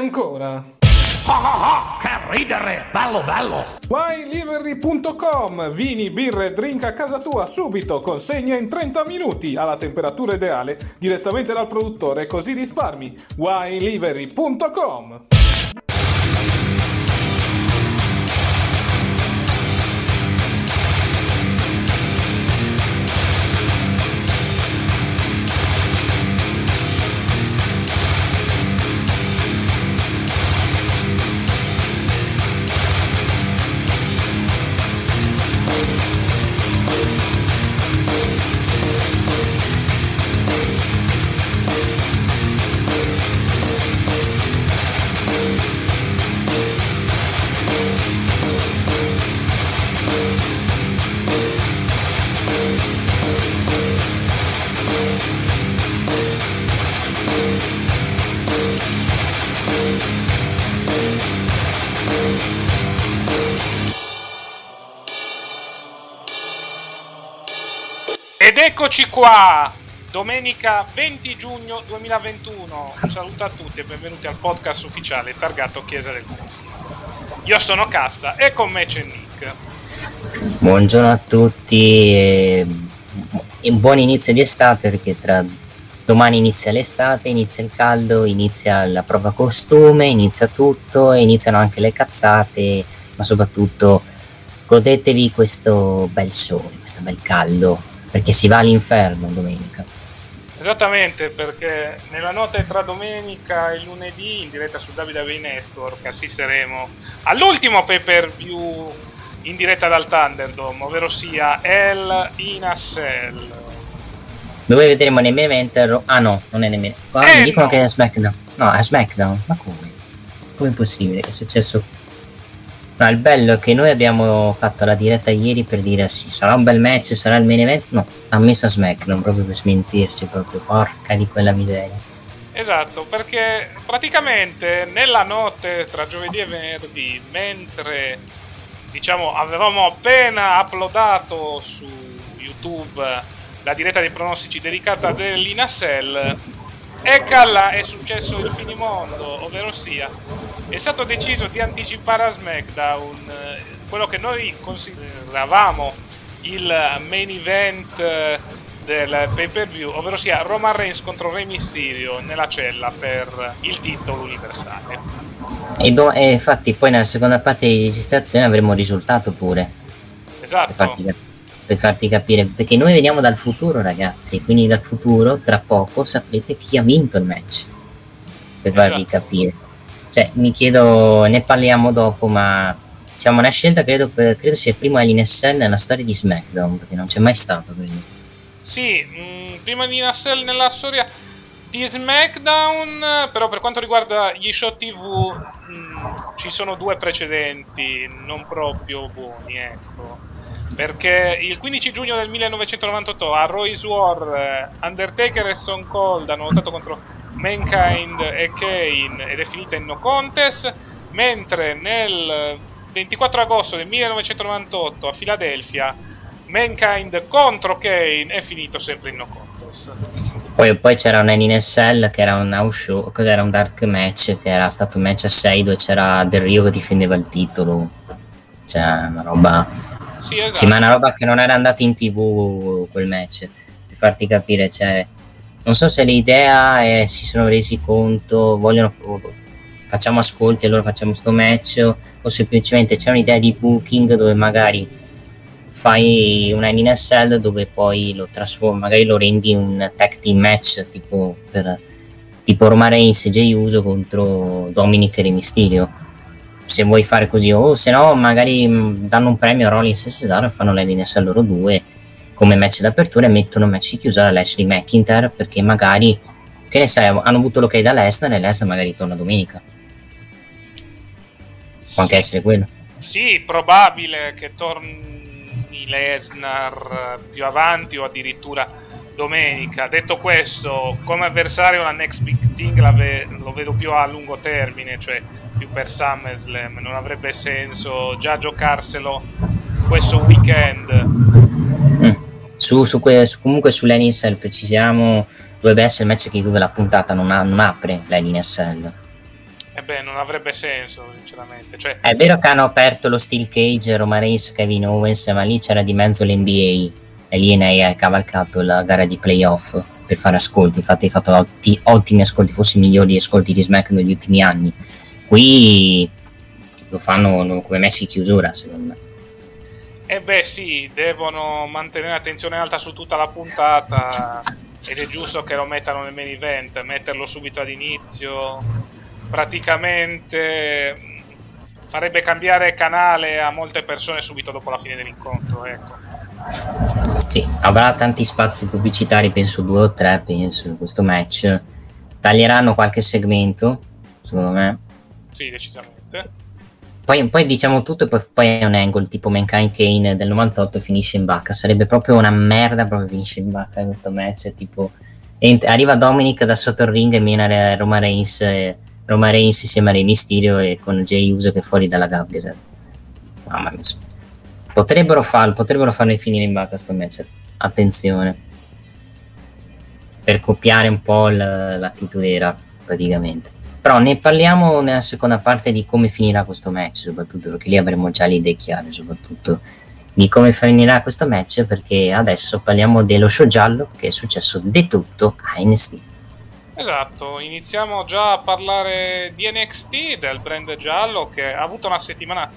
Ancora. Che ridere! Bello, bello! WineLivery.com Vini, birre, drink a casa tua subito, consegna in 30 minuti alla temperatura ideale direttamente dal produttore, così risparmi. WineLivery.com eccoci qua, domenica 20 giugno 2021. Un saluto a tutti e benvenuti al podcast ufficiale targato Chiesa del Cristo. Io sono Cassa e con me c'è Nick. Buongiorno a tutti e buon inizio di estate perché tra domani inizia l'estate, inizia il caldo, inizia la prova costume, inizia tutto e iniziano anche le cazzate, ma soprattutto godetevi questo bel sole, questo bel caldo, perché si va all'inferno domenica. Esattamente, perché nella notte tra domenica e lunedì in diretta su WWE Network assisteremo all'ultimo pay per view in diretta dal Thunderdome, ovvero sia El in a Cell. Dove vedremo event Ro- Ah no, non è nemmeno. Qua Eh, mi dicono no. che è SmackDown. No, è SmackDown. Ma come? Come è possibile? Che è successo? No, il bello è che noi abbiamo fatto la diretta ieri per dire sì, sarà un bel match, sarà il main event. No, ha messo a SmackDown proprio per smentirci, proprio porca di quella miseria. Esatto, perché praticamente nella notte tra giovedì e venerdì, mentre diciamo avevamo appena uploadato su YouTube la diretta dei pronostici dedicata dell'Inasel, Ecco è successo il finimondo, ovvero sia è stato deciso di anticipare a SmackDown eh, quello che noi consideravamo il main event eh, del pay per view, ovvero sia Roman Reigns contro Rey Mysterio nella cella per il titolo universale. E, do- e infatti poi nella seconda parte di registrazione avremo il risultato pure. Esatto. Per farti capire. Perché noi veniamo dal futuro, ragazzi. Quindi dal futuro, tra poco, saprete chi ha vinto il match. Per farvi Esatto. capire. Cioè, mi chiedo, ne parliamo dopo, ma diciamo una scelta credo, per- credo sia il primo LNSL nella storia di SmackDown, perché non c'è mai stato, credo. Sì, mh, prima di Nassel nella storia di SmackDown, però per quanto riguarda gli show TV mh, ci sono due precedenti non proprio buoni, ecco. Perché il 15 giugno del 1998 a Roy's War eh, Undertaker e Stone Cold hanno lottato contro Mankind e Kane ed è finita in no contest, mentre nel 24 agosto del 1998 a Filadelfia Mankind contro Kane è finito sempre in no contest. Poi, poi c'era un NSL che era un house show, cos'era un dark match, che era stato un match a 6 dove c'era Del Rio che difendeva il titolo. Cioè, una roba. Sì, esatto. Sì, ma una roba che non era andata in tv quel match. Per farti capire, cioè. non so se l'idea è si sono resi conto, vogliono facciamo ascolti allora facciamo sto match o semplicemente c'è un'idea di booking dove magari fai un in SL dove poi lo trasformi, magari lo rendi un tag team match tipo per tipo Roman Reigns e Jey Uso contro Dominic e Re Mysterio se vuoi fare così o se no magari mh, danno un premio a Rollins e Cesaro e fanno l'NS loro due come match d'apertura e mettono match di chiusura a Lashley McIntyre perché magari che ne sai hanno avuto l'ok da Lesnar e Lesnar magari torna domenica. Può anche essere quello. Sì, probabile che torni Lesnar più avanti o addirittura domenica. Detto questo, come avversario la next big thing la ve- lo vedo più a lungo termine, cioè più per SummerSlam. Non avrebbe senso già giocarselo questo weekend. Mm. Su, su que- su- comunque sull'NSL precisiamo dovrebbe essere il match che chiude la puntata non, ha- non apre l'NSL E beh, non avrebbe senso, sinceramente. Cioè, È vero che hanno aperto lo Steel Cage, Roman Reigns, Kevin Owens, ma lì c'era di mezzo l'NBA e lì NA ha cavalcato la gara di playoff per fare ascolti. Infatti, hai fatto otti- ottimi ascolti, forse i migliori ascolti di Smack negli ultimi anni. Qui lo fanno no, come messi in chiusura, secondo me. Eh beh sì, devono mantenere l'attenzione alta su tutta la puntata ed è giusto che lo mettano nel main event, metterlo subito all'inizio praticamente mh, farebbe cambiare canale a molte persone subito dopo la fine dell'incontro, ecco. Sì, avrà tanti spazi pubblicitari, penso due o tre, penso, in questo match. Taglieranno qualche segmento, secondo me. Sì, decisamente. Poi, poi diciamo tutto e poi, poi è un angle tipo Mankind Kane del 98 e finisce in vacca. Sarebbe proprio una merda proprio finisce in vacca questo match. Tipo, ent- arriva Dominic da sotto il ring e viene Roma Reigns, eh, Roma Reigns insieme a Re Mysterio e con Jay Uso che è fuori dalla gabbia. sai. Mamma mia. Potrebbero farlo, potrebbero farne finire in vacca sto match. Attenzione. Per copiare un po' l- l'attitude era praticamente. Però ne parliamo nella seconda parte di come finirà questo match, soprattutto perché lì avremo già le idee chiare, soprattutto di come finirà questo match, perché adesso parliamo dello show giallo che è successo di tutto a NXT. Esatto, iniziamo già a parlare di NXT, del brand giallo che ha avuto una settimana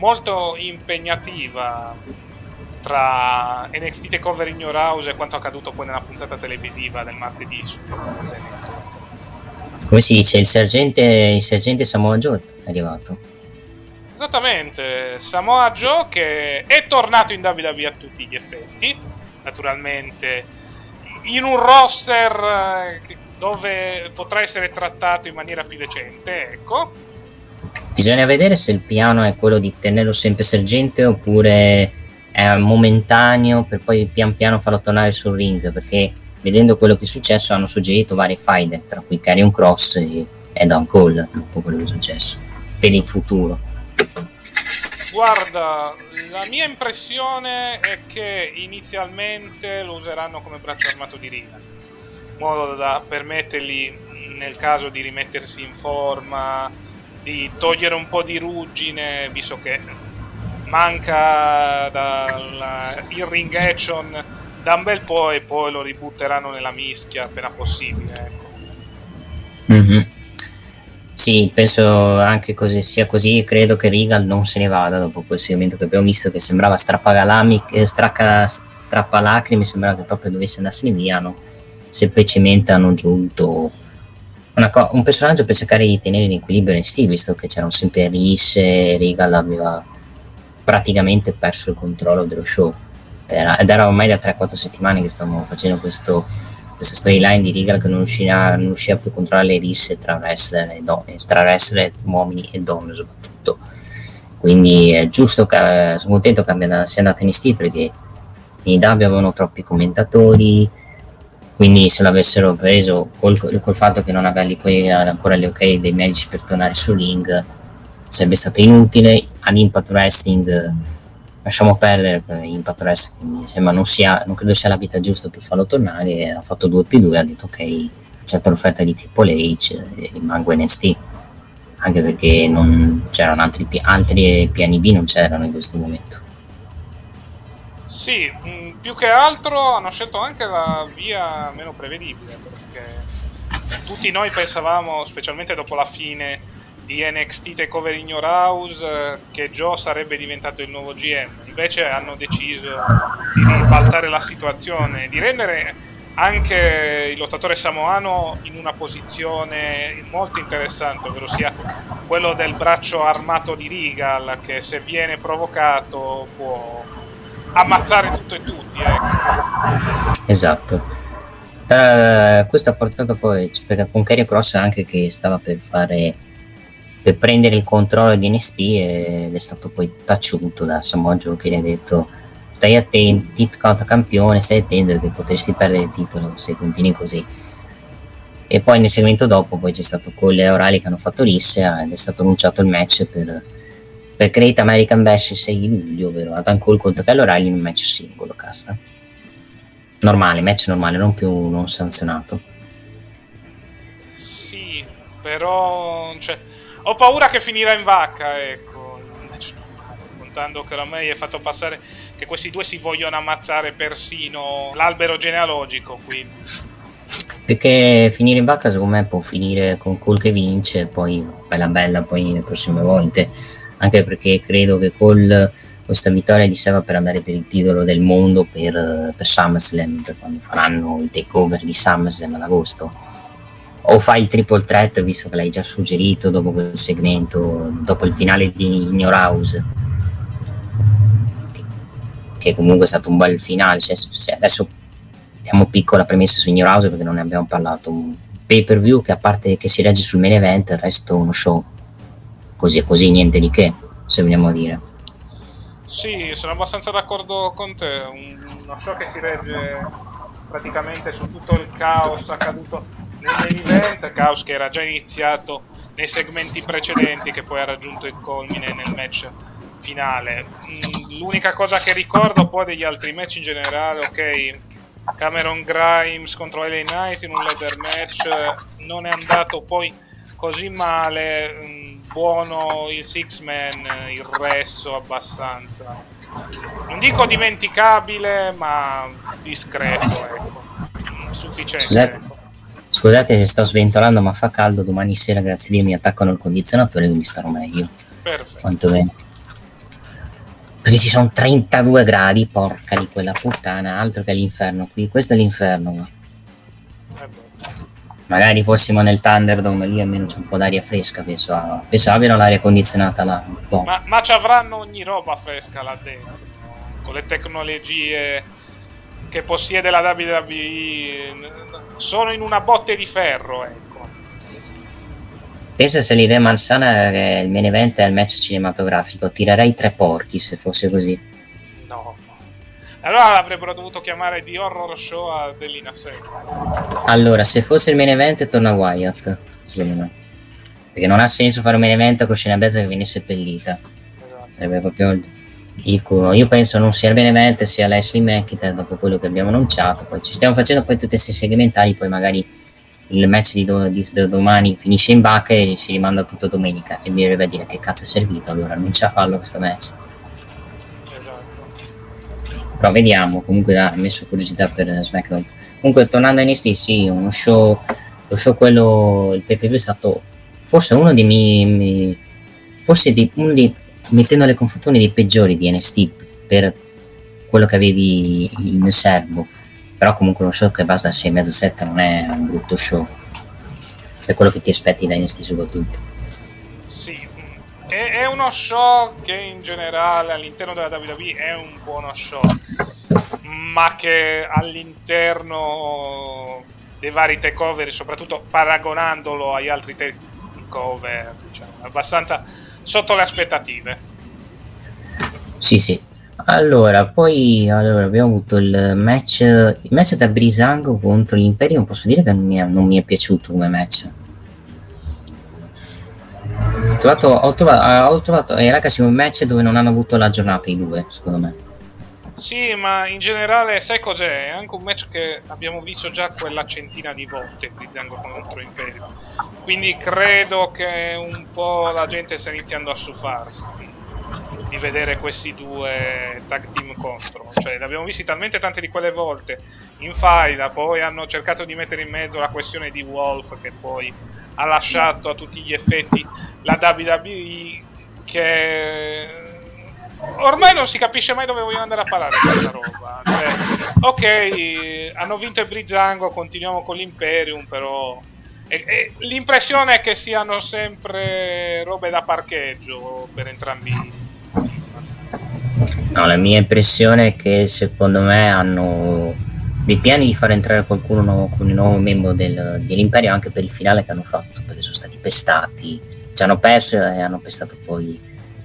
molto impegnativa tra NXT Takeover in Your House e quanto accaduto poi nella puntata televisiva del martedì su. Come si dice, il sergente, il sergente Samoa Joe è arrivato. Esattamente, Samoa Joe che è tornato in WWE a tutti gli effetti, naturalmente in un roster eh, dove potrà essere trattato in maniera più decente, ecco. Bisogna vedere se il piano è quello di tenerlo sempre sergente oppure è momentaneo per poi pian piano farlo tornare sul ring perché vedendo quello che è successo hanno suggerito vari fight tra cui Carrion Cross e, e Don Cole dopo quello che è successo per il futuro. Guarda, la mia impressione è che inizialmente lo useranno come braccio armato di Riga, in modo da permettergli, nel caso di rimettersi in forma, di togliere un po' di ruggine, visto che manca dalla- il ring action da un bel po' e poi lo ributteranno nella mischia appena possibile. Mhm. Sì, penso anche così sia così. Credo che Regal non se ne vada dopo quel segmento che abbiamo visto, che sembrava strappagalami, eh, strappalacrime, sembrava che proprio dovesse andarsene via. No? Semplicemente hanno aggiunto una co- un personaggio per cercare di tenere l'equilibrio in stile, visto che c'erano sempre Rish e Regal aveva praticamente perso il controllo dello show. Era- ed era ormai da 3-4 settimane che stavamo facendo questo questa storyline di Regal che non riusciva, non riusciva più a controllare le risse tra wrestler e donne, tra wrestler uomini e donne soprattutto. Quindi è giusto che sono contento che abbia- sia andato in NXT perché in IW avevano troppi commentatori, quindi se l'avessero preso col, col fatto che non aveva poi ancora le ok dei medici per tornare sul ring sarebbe stato inutile. Ad Impact Wrestling eh, lasciamo perdere Impact Wrestling. Mi sembra non, sia, non credo sia la vita giusta per farlo tornare. Ha fatto 2 più 2 ha detto ok accetta l'offerta di Triple H e rimango NXT anche perché non c'erano altri, altri piani B non c'erano in questo momento Sì, mh, più che altro hanno scelto anche la via meno prevedibile perché tutti noi pensavamo, specialmente dopo la fine di NXT Takeover in Your House, eh, che Joe sarebbe diventato il nuovo GM. Invece hanno deciso di ribaltare la situazione, di rendere anche il lottatore samoano in una posizione molto interessante, ovvero sia quello del braccio armato di Regal che se viene provocato può ammazzare tutto e tutti. Ecco. Esatto. Uh, questo ha portato poi perché con Kerry Cross anche che stava per fare per prendere il controllo di NXT ed è stato poi taciuto da Samoa che gli ha detto stai attenti, conta campione, stai attento perché potresti perdere il titolo se continui così. E poi nel segmento dopo poi c'è stato Cole e O'Reilly che hanno fatto l'Issea ed è stato annunciato il match per, per Great American Bash il 6 luglio, ovvero Adam Cole contro Kyle O'Reilly in un match singolo, casta. Normale, match normale, non più non sanzionato. Sì, però cioè, ho paura che finirà in vacca, ecco. Contando che oramai è fatto passare che questi due si vogliono ammazzare persino l'albero genealogico, quindi. Perché finire in vacca secondo me può finire con Cole che vince e poi fai la bella poi le prossime volte. Anche perché credo che Cole questa vittoria gli serva per andare per il titolo del mondo per, per SummerSlam, per quando faranno il takeover di SummerSlam ad agosto. O fai il triple threat, visto che l'hai già suggerito dopo quel segmento, dopo il finale di In Your House che comunque è stato un bel finale. Se, se adesso diamo piccola premessa su New House perché non ne abbiamo parlato. Un pay per view che a parte che si regge sul main event, il resto uno show così e così, niente di che, se vogliamo dire. Sì, sono abbastanza d'accordo con te. uno show che si regge praticamente su tutto il caos accaduto nel main event, caos che era già iniziato nei segmenti precedenti che poi ha raggiunto il culmine nel match finale. Mm, l'unica cosa che ricordo poi degli altri match in generale, ok, Cameron Grimes contro LA Knight in un leather match non è andato poi così male, mm, buono il six man, il resto abbastanza. Non dico dimenticabile, ma discreto, ecco. Sufficiente. Scusate, ecco. scusate se sto sventolando, ma fa caldo domani sera, grazie a Dio mi attaccano il condizionatore, quindi starò meglio. Perfetto. Quanto bene perché ci sono 32 gradi, porca di quella puttana, altro che l'inferno qui, questo è l'inferno. Magari fossimo nel Thunderdome, lì almeno c'è un po' d'aria fresca, penso, a, penso abbiano l'aria condizionata là. Un po'. Ma, ma ci avranno ogni roba fresca là dentro, con le tecnologie che possiede la WWE, sono in una botte di ferro, ecco. Pensa se l'idea malsana è il main event è il match cinematografico, tirerei tre porchi se fosse così. Allora avrebbero dovuto chiamare di horror show a Delina Secca. Allora, se fosse il main event torna Wyatt, secondo me. Perché non ha senso fare un main event con Shina Bezza che viene seppellita. Esatto. Sarebbe proprio il culo. Io penso non sia il main event, sia Leslie McIntyre dopo quello che abbiamo annunciato. Poi ci stiamo facendo poi tutti questi segmentali, poi magari il match di, do, di, domani finisce in vacca e si rimanda tutto domenica e mi deve dire che cazzo è servito allora non c'è a farlo questo match. Però vediamo comunque ha messo curiosità per SmackDown. Comunque tornando a NXT sì uno show lo show quello il PPV è stato forse uno dei miei forse di, uno dei mettendo le confrontazioni dei peggiori di NXT per quello che avevi in serbo. Però comunque uno show che basta da 6,5-7 non è un brutto show. È quello che ti aspetti da NXT soprattutto è, è, uno show che in generale all'interno della WWE è un buono show ma che all'interno dei vari takeover soprattutto paragonandolo agli altri takeover diciamo, abbastanza sotto le aspettative sì sì allora, poi allora, abbiamo avuto il match, il match da Brisango contro l'Imperium. Posso dire che non mi è, non mi è piaciuto come match. Trovato, ho trovato, ho trovato eh, ragazzi, un match dove non hanno avuto la giornata i due, secondo me. Sì, ma in generale, sai cos'è? È anche un match che abbiamo visto già quella centina di volte, Brisango contro Imperium. Quindi credo che un po' la gente sta iniziando a sufarsi di vedere questi due tag team contro. Cioè, li abbiamo visti talmente tante di quelle volte in faida, poi hanno cercato di mettere in mezzo la questione di Wolf che poi ha lasciato a tutti gli effetti la WWE che ormai non si capisce mai dove vogliono andare a parare questa roba. Cioè, ok, hanno vinto il Brizzango, continuiamo con l'Imperium, però e, e l'impressione è che siano sempre robe da parcheggio per entrambi. No, la mia impressione è che secondo me hanno dei piani di far entrare qualcuno nuovo, un nuovo membro del, dell'Imperio anche per il finale che hanno fatto, perché sono stati pestati, ci hanno perso e hanno pestato poi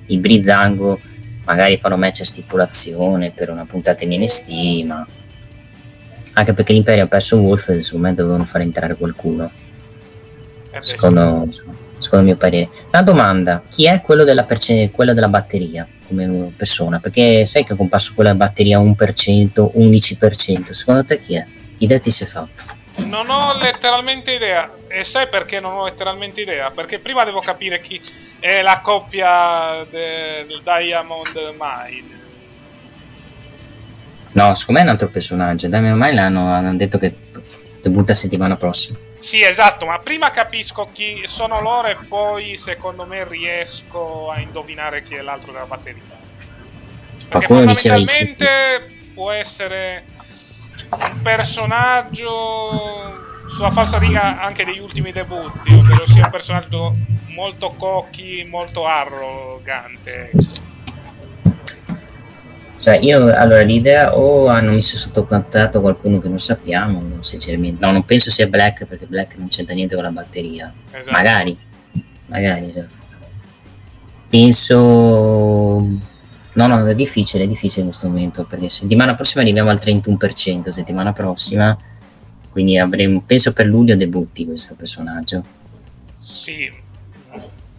il Brizzango, magari fanno match a stipulazione per una puntata in NST, ma anche perché l'Imperio ha perso Wolf, secondo me dovevano far entrare qualcuno. Eh Secondo, secondo il mio parere. La domanda, chi è quello della, perce- quello della batteria come persona? Perché sai che è comparso quella batteria 1%, 11%, secondo te chi è? Idea si è fatto. Non ho letteralmente idea. E sai perché non ho letteralmente idea? Perché prima devo capire chi è la coppia de- del Diamond Mine. No, secondo me è un altro personaggio. Da me ormai l'hanno hanno detto che debutta settimana prossima. Sì, esatto, ma prima capisco chi sono loro e poi secondo me riesco a indovinare chi è l'altro della batteria. Perché fondamentalmente può essere un personaggio sulla falsa riga anche degli ultimi debutti, ovvero sia un personaggio molto cocky, molto arrogante. Cioè, io allora l'idea o hanno messo sotto contratto qualcuno che non sappiamo, sinceramente. No, non penso sia Black perché Black non c'entra niente con la batteria. Esatto. Magari, magari. esatto. Penso. No, no, è difficile, è difficile in questo momento perché settimana prossima arriviamo al 31%, settimana prossima, quindi avremo, penso per luglio debutti questo personaggio. Sì,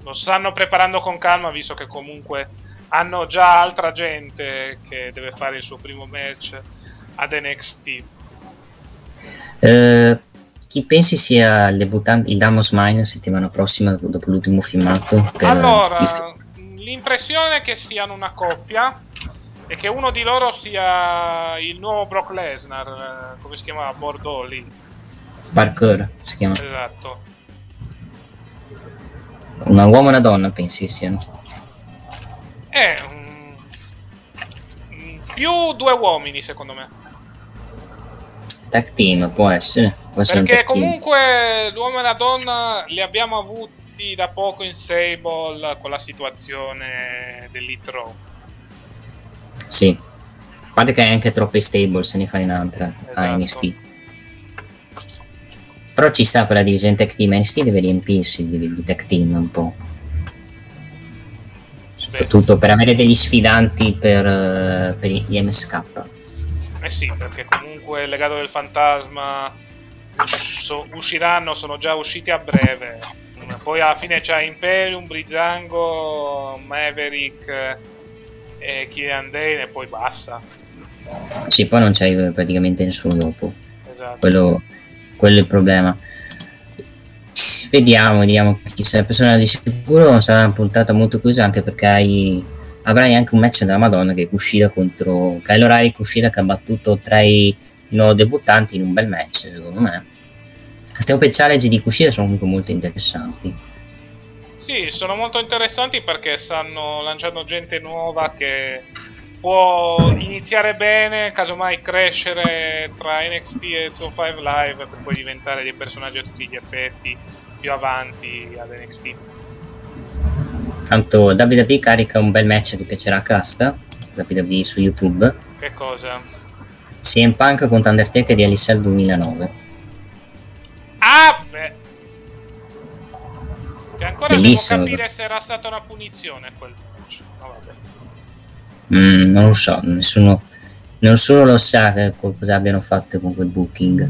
lo stanno preparando con calma visto che comunque hanno già altra gente che deve fare il suo primo match ad NXT. Eh, chi pensi sia il debuttante, il Damos Mine settimana prossima dopo l'ultimo filmato? Allora, l'impressione è che siano una coppia e che uno di loro sia il nuovo Brock Lesnar, eh, come si chiama? Bordeaux lì. Parkour si chiama. Esatto. Una uomo e una donna, pensi che siano. È un... un- più due uomini, secondo me. Tag team, può essere. Può essere Perché comunque l'uomo e la donna li abbiamo avuti da poco in Sable con la situazione dell'Hit Row. Sì. A parte che hai anche troppe stable, se ne fai un'altra a Esatto. NXT. Però ci sta per la divisione tag team. NXT deve riempirsi di, di tag team un po'. Soprattutto per avere degli sfidanti per, eh, per gli MSK. Eh sì, perché comunque il legato del fantasma us- usciranno, sono già usciti a breve. Poi alla fine c'è Imperium, Brizango, Maverick eh, e Killian Dane e poi basta. Sì, poi non c'hai praticamente nessuno dopo. Esatto. quello, quello è il problema. Vediamo, vediamo chi sarà il personaggio di sicuro. Sarà una puntata molto chiusa anche perché hai, avrai anche un match della Madonna che è Kushida contro Kyle O'Reilly. Kushida che ha battuto tra i nuovi debuttanti in un bel match, secondo me. Queste open challenge di Kushida sono comunque molto interessanti. Sì, sono molto interessanti perché stanno lanciando gente nuova che può iniziare bene, casomai crescere tra NXT e 205 Live per poi diventare dei personaggi a tutti gli effetti più avanti ad NXT. Tanto WWE carica un bel match che piacerà a Casta, WWE su YouTube. Che cosa? CM Punk contro Undertaker di Alisal 2009. Ah, beh. Che ancora Bellissimo. devo capire se era stata una punizione quel match. No, vabbè. Mm, non lo so, nessuno, nessuno lo sa che cosa abbiano fatto con quel booking.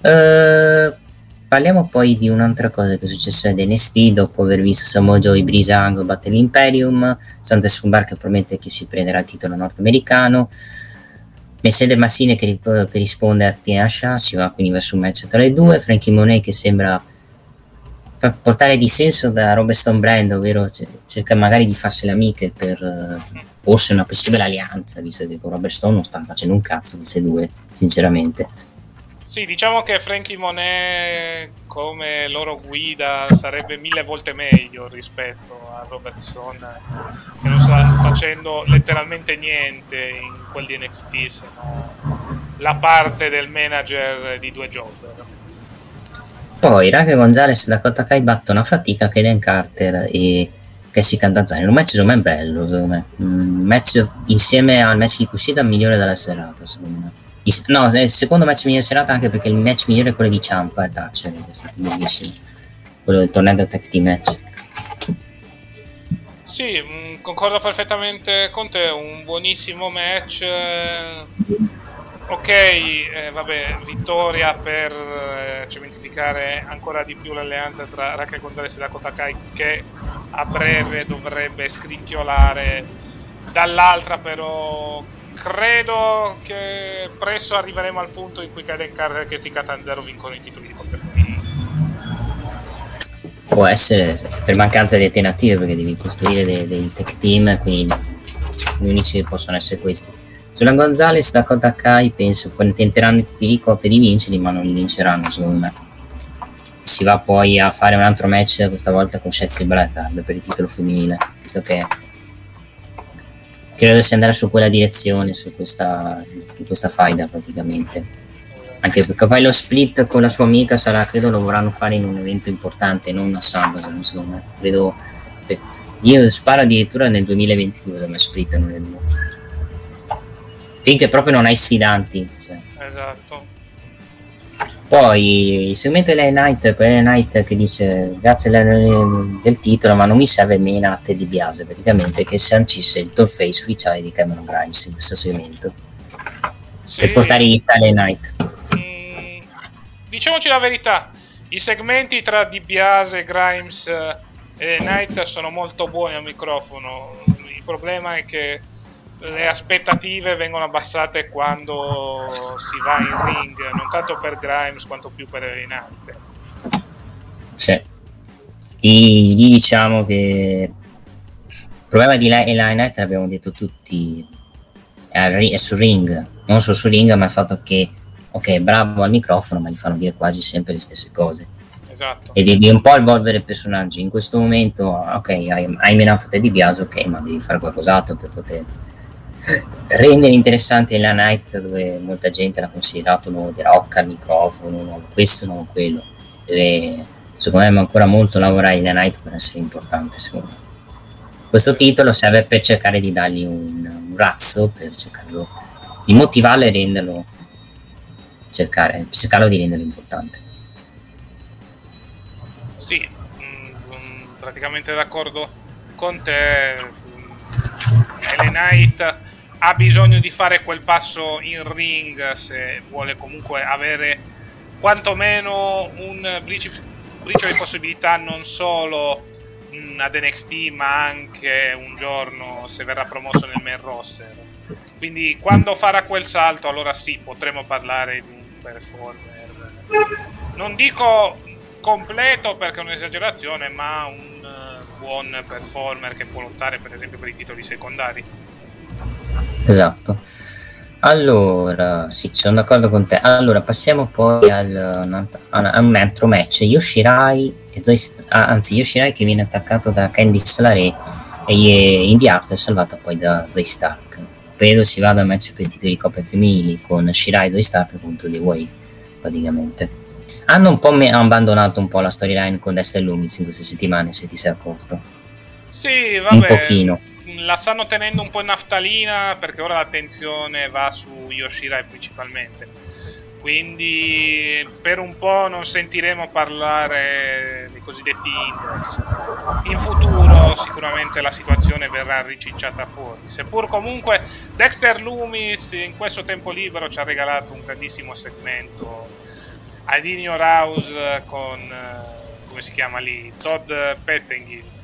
Eh, parliamo poi di un'altra cosa che è successa ad NST dopo aver visto Samoa Joe Brisango battere l'Imperium, Santos Sumbar che promette che si prenderà il titolo nordamericano, Mercedes Massine che, rip- che risponde a Tina Shah, si va quindi verso un match tra le due, Frankie Monet che sembra portare dissenso da Robertson Brand, ovvero c- cerca magari di farsi le amiche per uh, forse una possibile alleanza, visto che con Robert non stanno facendo un cazzo queste due, sinceramente. Sì, diciamo che Frankie Monet come loro guida sarebbe mille volte meglio rispetto a Robertson che non sta facendo letteralmente niente in quel di NXT se no la parte del manager di due jobber. Poi Raga Gonzalez e Dakota Kai battono a fatica Kaden Carter e Cassie Cantazzani. Un match secondo me bello, secondo me. Un match insieme al match di Kushida migliore della serata, secondo me. No, è il secondo match migliore serata anche perché il match migliore è quello di Ciampa e Thatcher, che è stato bellissimo. Quello del torneo tag team match. Sì, mh, concordo perfettamente con te, un buonissimo match. Ok, eh, vabbè, vittoria per eh, cementificare ancora di più l'alleanza tra Raquel Gonzalez e Dakota Kai che a breve dovrebbe scricchiolare dall'altra però credo che presto arriveremo al punto in cui Kaden Carter che si Catanzaro vincono i titoli di coppia femminile. Può essere per mancanza di alternative perché devi costruire dei, dei tech team, quindi gli unici possono essere questi. Sulla Gonzales, Dakota Kai penso che tenteranno tutti i coppie di vincerli, ma non li vinceranno secondo me. Si va poi a fare un altro match, questa volta con Shazzy Blackheart per il titolo femminile, visto che credo sia andare su quella direzione, su questa, questa faida praticamente. Anche perché poi lo split con la sua amica sarà, credo lo vorranno fare in un evento importante, non a SummerSlam, secondo me. Credo, io sparo addirittura nel 2022 dove splittano le due finché proprio non hai sfidanti. Cioè. Esatto. Poi il segmento di Knight, quella Knight che dice grazie del, titolo, ma non mi serve meno a Teddy Biase praticamente che sancisse il top face ufficiale di Cameron Grimes in questo segmento Sì. per portare in Italia Knight. Mm, diciamoci la verità, i segmenti tra Di Biase, Grimes eh, e Knight sono molto buoni al microfono. Il problema è che le aspettative vengono abbassate quando si va in ring, non tanto per Grimes quanto più per Knight. Sì. Gli, gli diciamo che il problema di Eli Knight l'abbiamo detto tutti è, sul ring, non solo sul ring, ma il fatto che ok, bravo al microfono, ma gli fanno dire quasi sempre le stesse cose. Esatto. E devi un po' evolvere il personaggio. In questo momento, ok, hai, hai menato te di Biase, ok, ma devi fare qualcos'altro per poter rendere interessante la night dove molta gente l'ha considerato un uomo di rock al microfono, uomo questo, non quello. Deve, secondo me, ancora molto lavorare la night per essere importante, secondo me. Questo titolo serve per cercare di dargli un, un razzo, per cercarlo di motivarlo e renderlo cercare, cercarlo di renderlo importante. Sì, mm, praticamente d'accordo con te. Ellen Knight ha bisogno di fare quel passo in ring se vuole comunque avere quantomeno un briciolo di possibilità non solo ad NXT ma anche un giorno se verrà promosso nel main roster. Quindi quando farà quel salto allora sì potremo parlare di un performer. Non dico completo perché è un'esagerazione ma un uh, buon performer che può lottare per esempio per i titoli secondari Esatto. Allora, sì, sono d'accordo con te. Allora, passiamo poi al, a un altro match. Yoshirai, e Zoe, ah, anzi, Yoshirai che viene attaccato da Candice LaRe e Indy Art è salvata poi da Zoe Stark. Credo si vada a match per i titoli di coppia femminili con Shirai e Zoe Stark contro The Way, praticamente. Hanno un po' me- abbandonato un po' la storyline con Dexter Loomis in queste settimane, se ti sei accorto. Sì, vabbè. Un pochino la stanno tenendo un po' in naftalina perché ora l'attenzione va su Yoshirai principalmente. Quindi per un po' non sentiremo parlare dei cosiddetti index. In futuro sicuramente la situazione verrà ricicciata fuori. Seppur comunque Dexter Loomis in questo tempo libero ci ha regalato un grandissimo segmento ad Inyo House con come si chiama lì? Todd Pettengill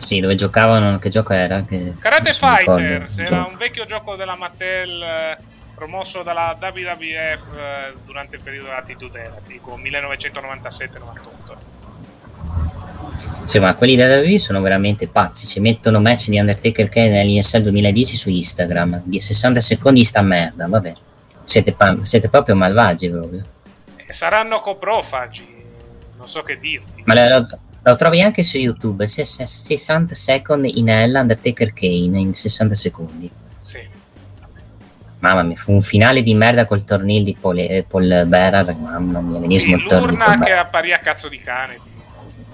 sì, dove giocavano, che gioco era? Che Karate Fighters era un vecchio gioco della Mattel eh, promosso dalla WWF eh, durante il periodo dell'Attitude Era, dico 1997-98. Sì, ma quelli da WWE sono veramente pazzi. Ci mettono match di Undertaker che nell'ISL 2010 su Instagram. Di 60 secondi sta merda, vabbè. Siete, pa- siete proprio malvagi proprio. E saranno coprofagi, non so che dirti. Ma lo, lo trovi anche su YouTube. se- se- 60 second in Hell Undertaker Kane in 60 secondi. Sì. Mamma mia, fu un finale di merda col tornil di Paul, eh, Paul Bearer. Mamma mia, venismo Sì, il tornil l'urna che apparì a cazzo di cane.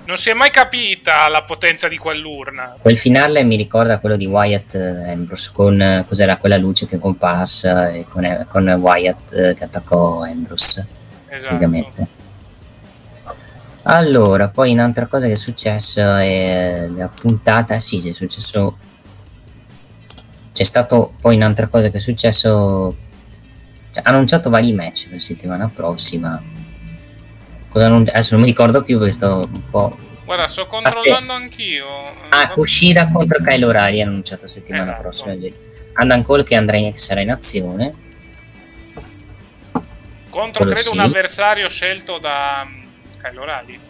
Non si è mai capita la potenza di quell'urna. Quel finale mi ricorda quello di Wyatt eh, Ambrose con eh, cos'era quella luce che è comparsa e con, con Wyatt che attaccò Ambrose Esatto. praticamente. Allora, poi un'altra cosa che è successa è la puntata, sì, è successo c'è stato poi un'altra cosa che è successo cioè, annunciato vari match per la settimana prossima. Cosa non, adesso non mi ricordo più perché sto un po' Guarda, sto controllando anch'io. Ah, Kushida contro O'Reilly hanno annunciato settimana Esatto. prossima. Andan Cole che andrà in, che sarà in azione. Contro, quello credo, sì. un avversario scelto da Kyle O'Reilly.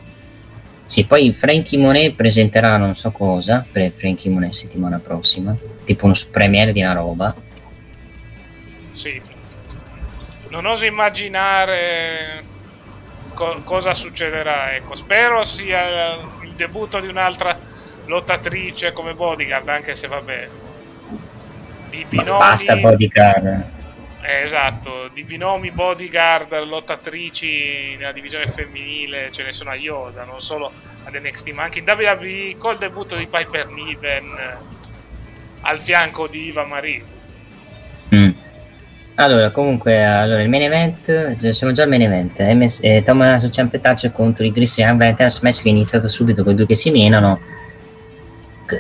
Sì, poi Frankie Monet presenterà non so cosa per Frankie Monet settimana prossima. Tipo uno premiere di una roba. Sì. Non oso immaginare co- cosa succederà. Ecco, spero sia il debutto di un'altra lottatrice come bodyguard, anche se vabbè. Di Ma basta bodyguard. Eh, esatto, di binomi bodyguard, lottatrici nella divisione femminile ce ne sono a iosa, non solo ad NXT, ma anche in WWE col debutto di Piper Niven al fianco di Iva Marie. Mm. Allora, comunque, allora, il main event, siamo già al main event. MS, eh, Tommaso Ciampetaccio contro i Gris Young Veterans, match che è iniziato subito con i due che si menano.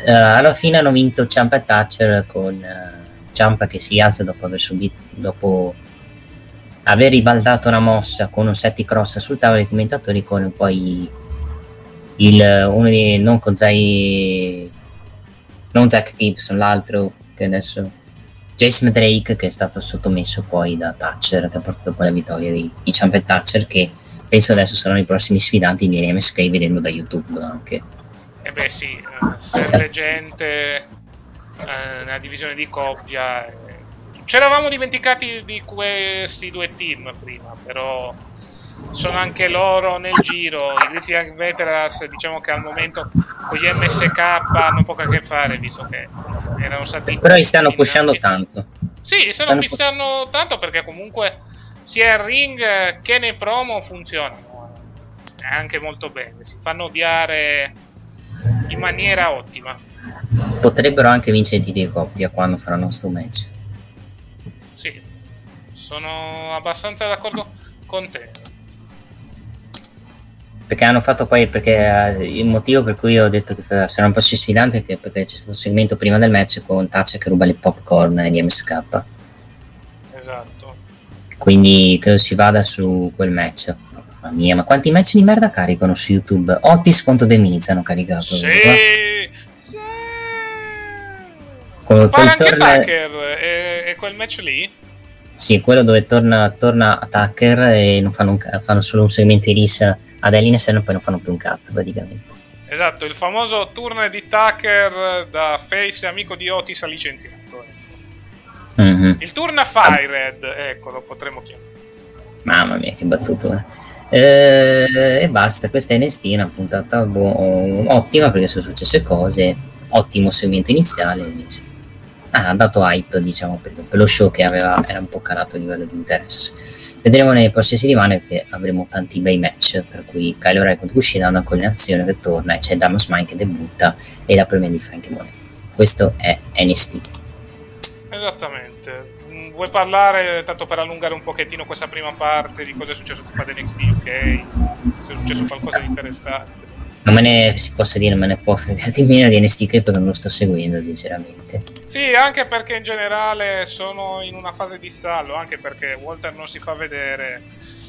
Eh, alla fine hanno vinto Ciampa e Thatcher con eh, Ciampa che si alza dopo aver subito, dopo aver ribaltato una mossa con un setti cross sul tavolo dei commentatori con poi il, uno di non Kozai non Zach Gibson l'altro che adesso Jason Drake che è stato sottomesso poi da Thatcher che ha portato poi la vittoria di, di Ciampa e Thatcher che penso adesso saranno i prossimi sfidanti di MSK vedendo da YouTube anche. E beh sì, eh, serve gente eh, nella divisione di coppia. eh. Ci eravamo dimenticati di questi due team prima, però sono anche loro nel giro. I Grizzly Veterans, diciamo che al momento con gli MSK hanno poco a che fare, visto che erano stati. però li stanno pushando eliminati. tanto Sì, stanno stanno pistando tanto perché comunque sia il ring che nei promo funzionano. eh. Anche molto bene, si fanno odiare in maniera ottima. Potrebbero anche vincere i titoli di coppia quando faranno sto match Sì, sono abbastanza d'accordo con te. perché hanno fatto poi perché eh, il motivo per cui ho detto che saranno un po' sfidanti è perché c'è stato un segmento prima del match con Thatcher che ruba le popcorn di MSK Esatto. quindi credo si vada su quel match mamma mia ma quanti match di merda caricano su YouTube Otis contro The Miz hanno caricato sì. Pare poi anche torna- Tucker e, e quel match lì. Sì, quello dove torna, torna Tucker e non fanno, ca- fanno solo un segmento di rissa ad Elines e poi non fanno più un cazzo praticamente. Esatto, il famoso turno di Tucker da face amico di Otis ha licenziato. Mhm. Il turno a Firehead, ecco, lo potremmo chiamare. Mamma mia, che battuto. eh. Eh, e basta, questa è NST, una puntata boh, ottima perché sono successe cose, ottimo segmento iniziale. Ah, ha dato hype, diciamo, per, per lo show che aveva, era un po' calato a livello di interesse. Vedremo nelle prossime settimane che avremo tanti bei match, tra cui Kyle O'Reilly contro Kushida, una collezione che torna e c'è Damos Mine che debutta e la premia di Frankie Monet. Questo è NST. Esattamente. Mm, Vuoi parlare, tanto per allungare un pochettino questa prima parte, di cosa è successo ad NXT UK? Se è successo qualcosa di interessante. Non me ne si possa dire, me ne può fregare di meno di NST perché non lo sto seguendo, sinceramente. Sì, anche perché in generale sono in una fase di stallo, anche perché Walter non si fa vedere.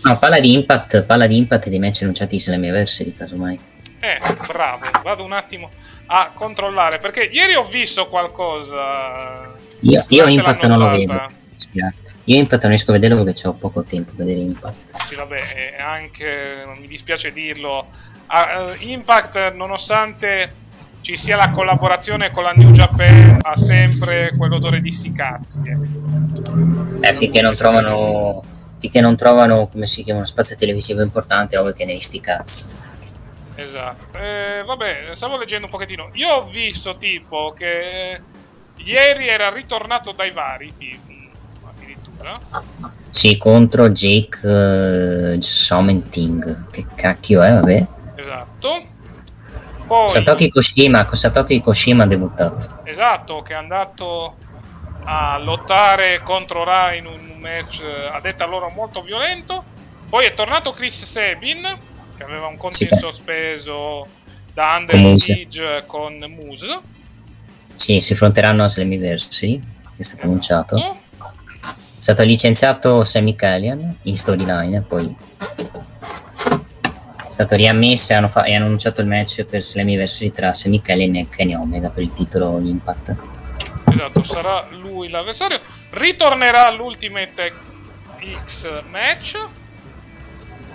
No, parla di Impact, parla di Impact e di match annunciati Slammiversary, casomai. Eh, bravo, vado un attimo a controllare, perché ieri ho visto qualcosa. Io, io Impact non lo vedo. Io Impact non riesco a vederlo perché ho poco tempo per vedere Impact. Sì, vabbè, e anche, mi dispiace dirlo, ah, eh, Impact, nonostante ci sia la collaborazione con la New Japan, ha sempre quell'odore di sti cazzi. Eh, finché non trovano, finché non trovano come si chiama, uno spazio televisivo importante, ovvio che ne sti cazzi. Esatto. Eh, vabbè, stavo leggendo un pochettino. Io ho visto tipo che ieri era ritornato dai vari team, addirittura. Sì, contro Jake uh, Sommenting. Che cacchio è, vabbè. Esatto. Poi, Satoki Koshima, Satoki Koshima ha debuttato. Esatto, che è andato a lottare contro Ra in un match eh, a detta loro molto violento. Poi è tornato Chris Sabin, che aveva un conto Sì, in sospeso da Under Con. Siege con Moose. Sì, si affronteranno a Slammiversary, che è stato annunciato. Esatto. È stato licenziato Sammy Callian in storyline, poi stato riammesso e hanno, fa- e hanno annunciato il match per Slammiversary tra Callian e Kenny Omega per il titolo Impact. Esatto, sarà lui l'avversario. Ritornerà all'Ultimate X match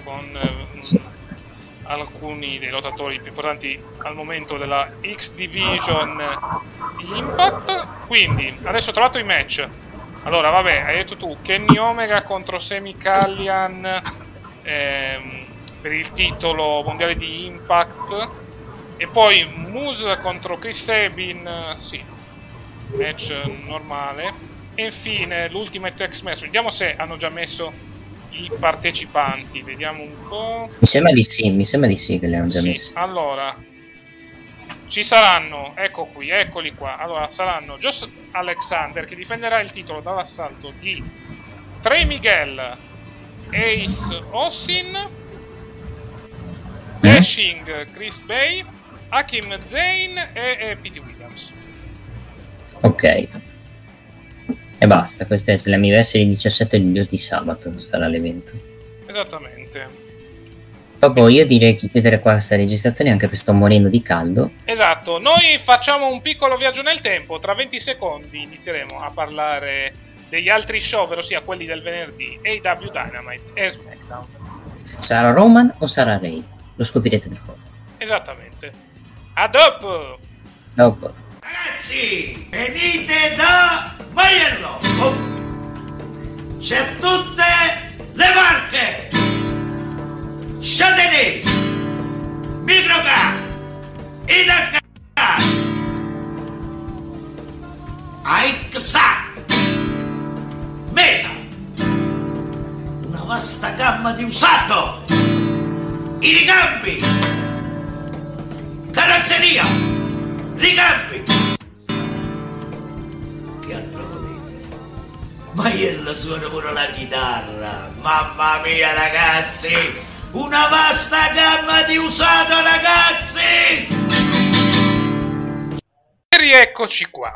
con eh, alcuni dei lottatori più importanti al momento della X Division di Impact. Quindi, adesso ho trovato i match. Allora, vabbè, hai detto tu Kenny Omega contro Semi Callian ehm, per il titolo mondiale di Impact. E poi Moose contro Chris Sabin, sì, match normale. E infine l'Ultimate X Match. Vediamo se hanno già messo i partecipanti. Vediamo un po'. Mi sembra di sì, mi sembra di sì che li hanno già Sì, messi. allora ci saranno, ecco qui, eccoli qua. Allora saranno Josh Alexander che difenderà il titolo dall'assalto di Trey Miguel, Ace Austin, Dashing Chris Bay, Hakim Zayn e, e Pete Williams. Ok. E basta, questo è Slammiversary 17 luglio di sabato, sarà l'evento. Esattamente. Dopo io direi di chiudere qua questa registrazione anche perché sto morendo di caldo. Esatto, noi facciamo un piccolo viaggio nel tempo, tra 20 secondi inizieremo a parlare degli altri show, ovvero sia quelli del venerdì, AW Dynamite e SmackDown. Sarà Roman o sarà Ray? Lo scoprirete tra poco. Esattamente. A dopo! Dopo. Ragazzi, venite da Maiello! Oh. C'è tutte le marche! Châtelet, Microcar, Idacar, Aixa, Meta, una vasta gamma di usato, i ricambi, carrozzeria, ricambi. Che altro volete? Maiello suona pure la chitarra, mamma mia ragazzi, una vasta gamma di usato ragazzi! E rieccoci qua.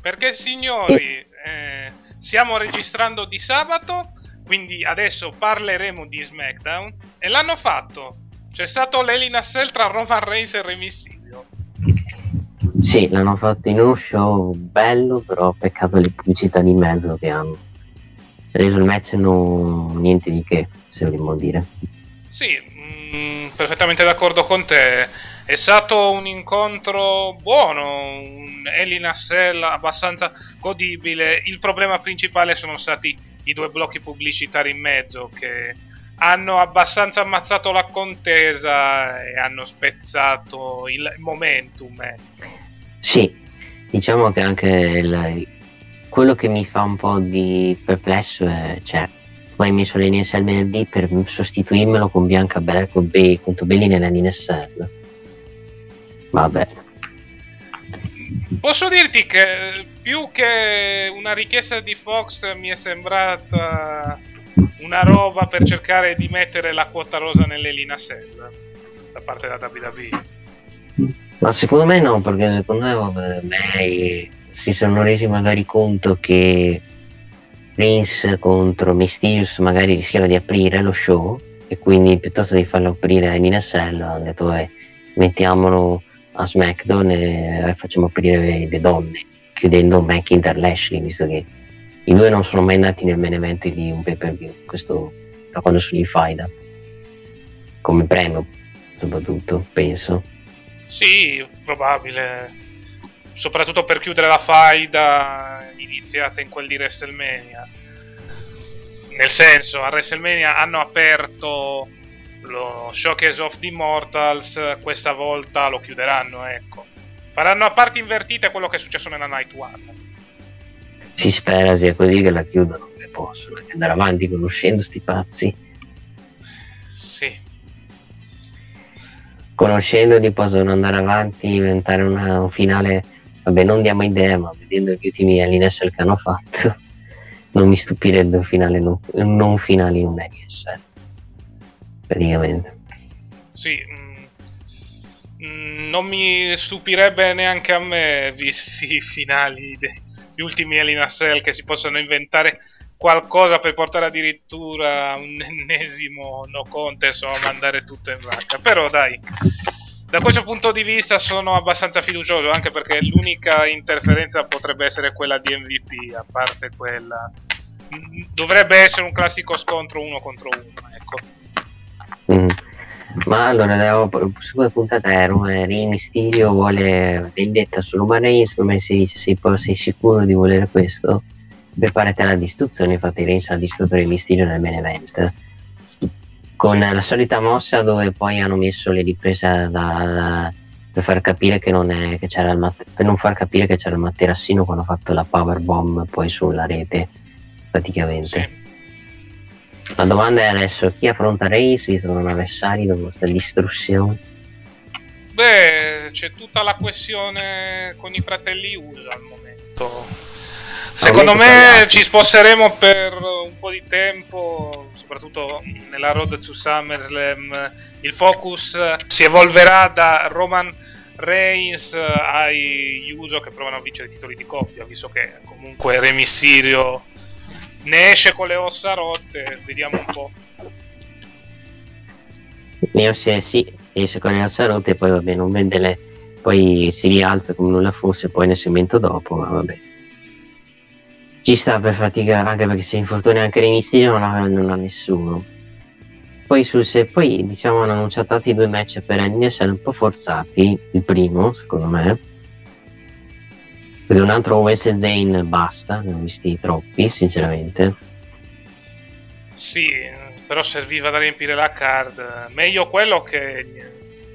Perché signori, eh, stiamo registrando di sabato, quindi adesso parleremo di SmackDown. E l'hanno fatto. C'è stato l'Elina Cell tra Roman Reigns e Rey Mysterio. Sì, l'hanno fatto in uno show bello, però peccato le pubblicità di mezzo che hanno reso il match non niente di che, se vogliamo dire. Sì, mm, perfettamente d'accordo con te. È stato un incontro buono, un Elina Cell abbastanza godibile. Il problema principale sono stati i due blocchi pubblicitari in mezzo che hanno abbastanza ammazzato la contesa e hanno spezzato il momentum. ecco. Sì, diciamo che anche il- quello che mi fa un po' di perplesso è, cioè, tu hai messo l'NSL venerdì per sostituirmelo con Bianca Belair con Be- contro Belli nell'NSL. Vabbè, Posso dirti che più che una richiesta di Fox mi è sembrata una roba per cercare di mettere la quota rosa nell'Elina Cell da parte della WWE. ma secondo me no, perché secondo me vabbè, May si sono resi magari conto che Prince contro Mysterious magari rischiava di aprire lo show e quindi piuttosto di farlo aprire a NSL hanno detto "Vabbè, mettiamolo a SmackDown e eh, facciamo aprire le, donne chiudendo McIntyre Lashley visto che i due non sono mai andati nel main event di un pay per view questo da quando sono in faida come premio soprattutto, penso. Sì, probabile. Soprattutto per chiudere la faida iniziata in quel di WrestleMania. Nel senso, a WrestleMania hanno aperto lo Showcase of the Immortals, questa volta lo chiuderanno, ecco. Faranno a parti invertite quello che è successo nella Night One. Si spera sia così che la chiudono, che possono, andare avanti conoscendo sti pazzi. Sì. Conoscendoli possono andare avanti, diventare una- un finale, vabbè non diamo idea, ma vedendo gli ultimi LNSL che hanno fatto, non mi stupirebbe un finale non, non finale in un LNSL. Praticamente. Sì, mm, mm, non mi stupirebbe neanche a me, visti i finali degli ultimi Elina Cell, che si possano inventare qualcosa per portare addirittura un ennesimo no contest o mandare tutto in vacca. Però dai, da questo punto di vista sono abbastanza fiducioso, anche perché l'unica interferenza potrebbe essere quella di MVP, a parte quella. Mm, Dovrebbe essere un classico scontro uno contro uno, ecco. Mm. Ma allora, avevo- su quella puntata ero, eh, Rey Mysterio vuole vendetta su Roman Reigns, come si dice, sei, sei sicuro di volere questo? Preparati alla distruzione, infatti Reigns ha distrutto Rey Mysterio nel main event. Con la solita mossa dove poi hanno messo le riprese da- da- per far capire che non è che c'era il mat- per non far capire che c'era il materassino quando ha fatto la power bomb poi sulla rete praticamente. Sì. La domanda è adesso chi affronta Reigns visto che non ha avversari dopo questa distruzione? Beh, c'è tutta la questione con i fratelli USA al momento. Secondo me ci sposteremo per un po' di tempo, soprattutto nella road to SummerSlam. Il focus si evolverà da Roman Reigns ai Uso che provano a vincere i titoli di coppia, visto che comunque Re Mysterio ne esce con le ossa rotte. Vediamo un po'. Io se sì, esce con le rotte e poi vabbè, non vende le... poi si rialza come nulla fosse poi nel segmento dopo, ma vabbè. Ci sta per fatica, anche perché se infortuni anche Rey Mysterio non ha, non ha nessuno. Poi, sul, se, poi diciamo hanno annunciato altri due match per NSL un po' forzati, il primo secondo me, perché un altro West Zane basta, ne ho visti troppi sinceramente. Sì, però serviva da riempire la card. Meglio quello che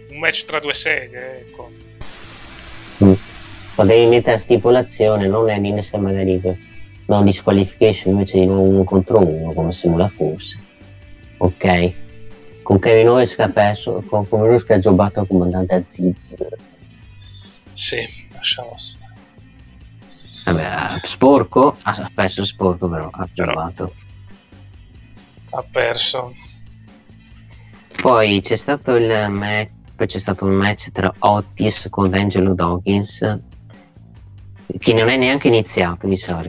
un match tra due seghe, ecco. Mm. Potevi mettere la stipulazione, non è l'NSL magari no disqualification invece di nuovo uno contro uno come se nulla fosse. Ok? Con Kevin Owens che ha perso, con Kevin Owens che ha giocato comandante Aziz. Sì, lasciamo stare. Vabbè, sporco, ha perso sporco però, ha giocato. Ha perso. Poi c'è stato il match, poi c'è stato un match tra Otis con Angelo Dawkins che non è neanche iniziato, mi sa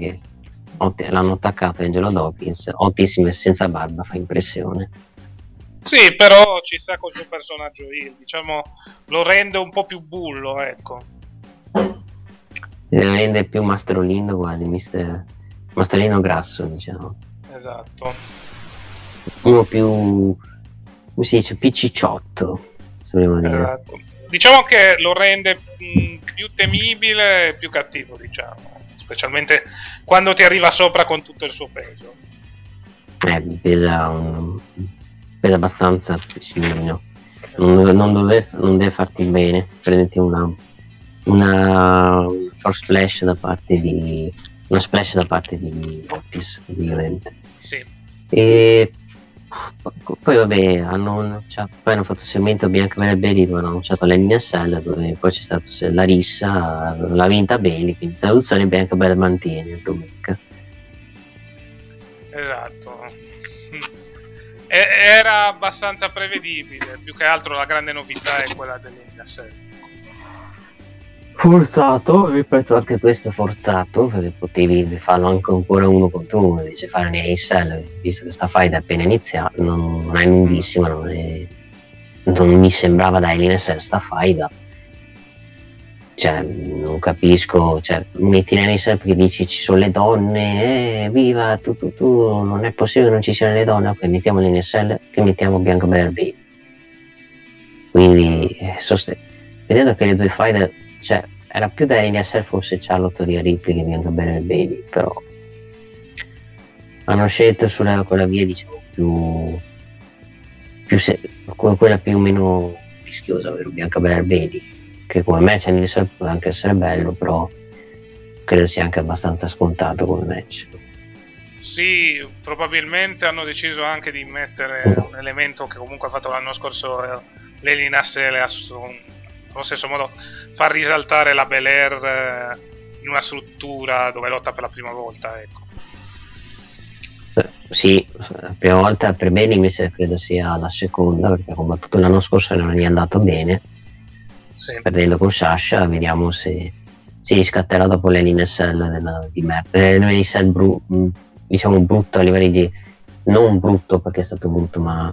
Ot- l'hanno attaccato Angelo Dawkins. Otis senza barba fa impressione. Sì, però ci sa col suo personaggio il, diciamo, lo rende un po' più bullo, ecco. Eh, rende più mastrolino quasi, mister... mastrolino grasso, diciamo. Esatto. Uno più, come si dice, più cicciotto, se vogliamo dire. esatto. Diciamo che lo rende mh, più temibile e più cattivo, diciamo. Specialmente quando ti arriva sopra con tutto il suo peso. Eh, pesa, un... pesa abbastanza signorino. Non, non, deve, non deve farti bene, prenditi una, una force splash da parte di una splash da parte di Otis, ovviamente. Sì. E poi vabbè, hanno, annunciato, poi hanno fatto il segmento Bianca Bella e Bailey dove hanno annunciato l'NSL dove poi c'è stato se- la rissa, l'ha vinta Bailey, quindi traduzione Bianca Bella mantiene domenica. Esatto. Era abbastanza prevedibile, più che altro la grande novità è quella dell'NSL. Forzato, ripeto anche questo forzato, perché potevi farlo anche ancora uno contro uno, invece fare l'NSL, visto che sta fight è appena iniziata, non, non è lunghissima, non, è- non mi sembrava dai l'NSL sta fight. Cioè, non capisco, cioè, metti l'NSL perché dici ci sono le donne, eh, viva, tu, tu, tu, non è possibile che non ci siano le donne, ok, mettiamo l'NSL, che mettiamo Bianca Baby. Quindi, eh, sost- vedendo che le due fight, cioè, era più da NSL forse Charlotte di Ripley che diventa bene il baby, però hanno scelto sulla quella via diciamo più, più se- quella più o meno rischiosa, ovvero Bianca Belair Baby, che come match NSL può anche essere bello, però credo sia anche abbastanza scontato come match. Sì, probabilmente hanno deciso anche di mettere un elemento che comunque ha fatto l'anno scorso eh, Lely Nassele allo stesso modo far risaltare la Bel Air eh, in una struttura dove lotta per la prima volta. Ecco. Eh, Sì, la prima volta per Beni invece credo sia la seconda, perché ha combattuto l'anno scorso e non gli è andato bene, Sì. perdendo con Sasha, vediamo se si riscatterà dopo l'Elinesel della- di merda. L'Elinesel bru- mh, diciamo brutto a livelli di... non brutto perché è stato brutto, ma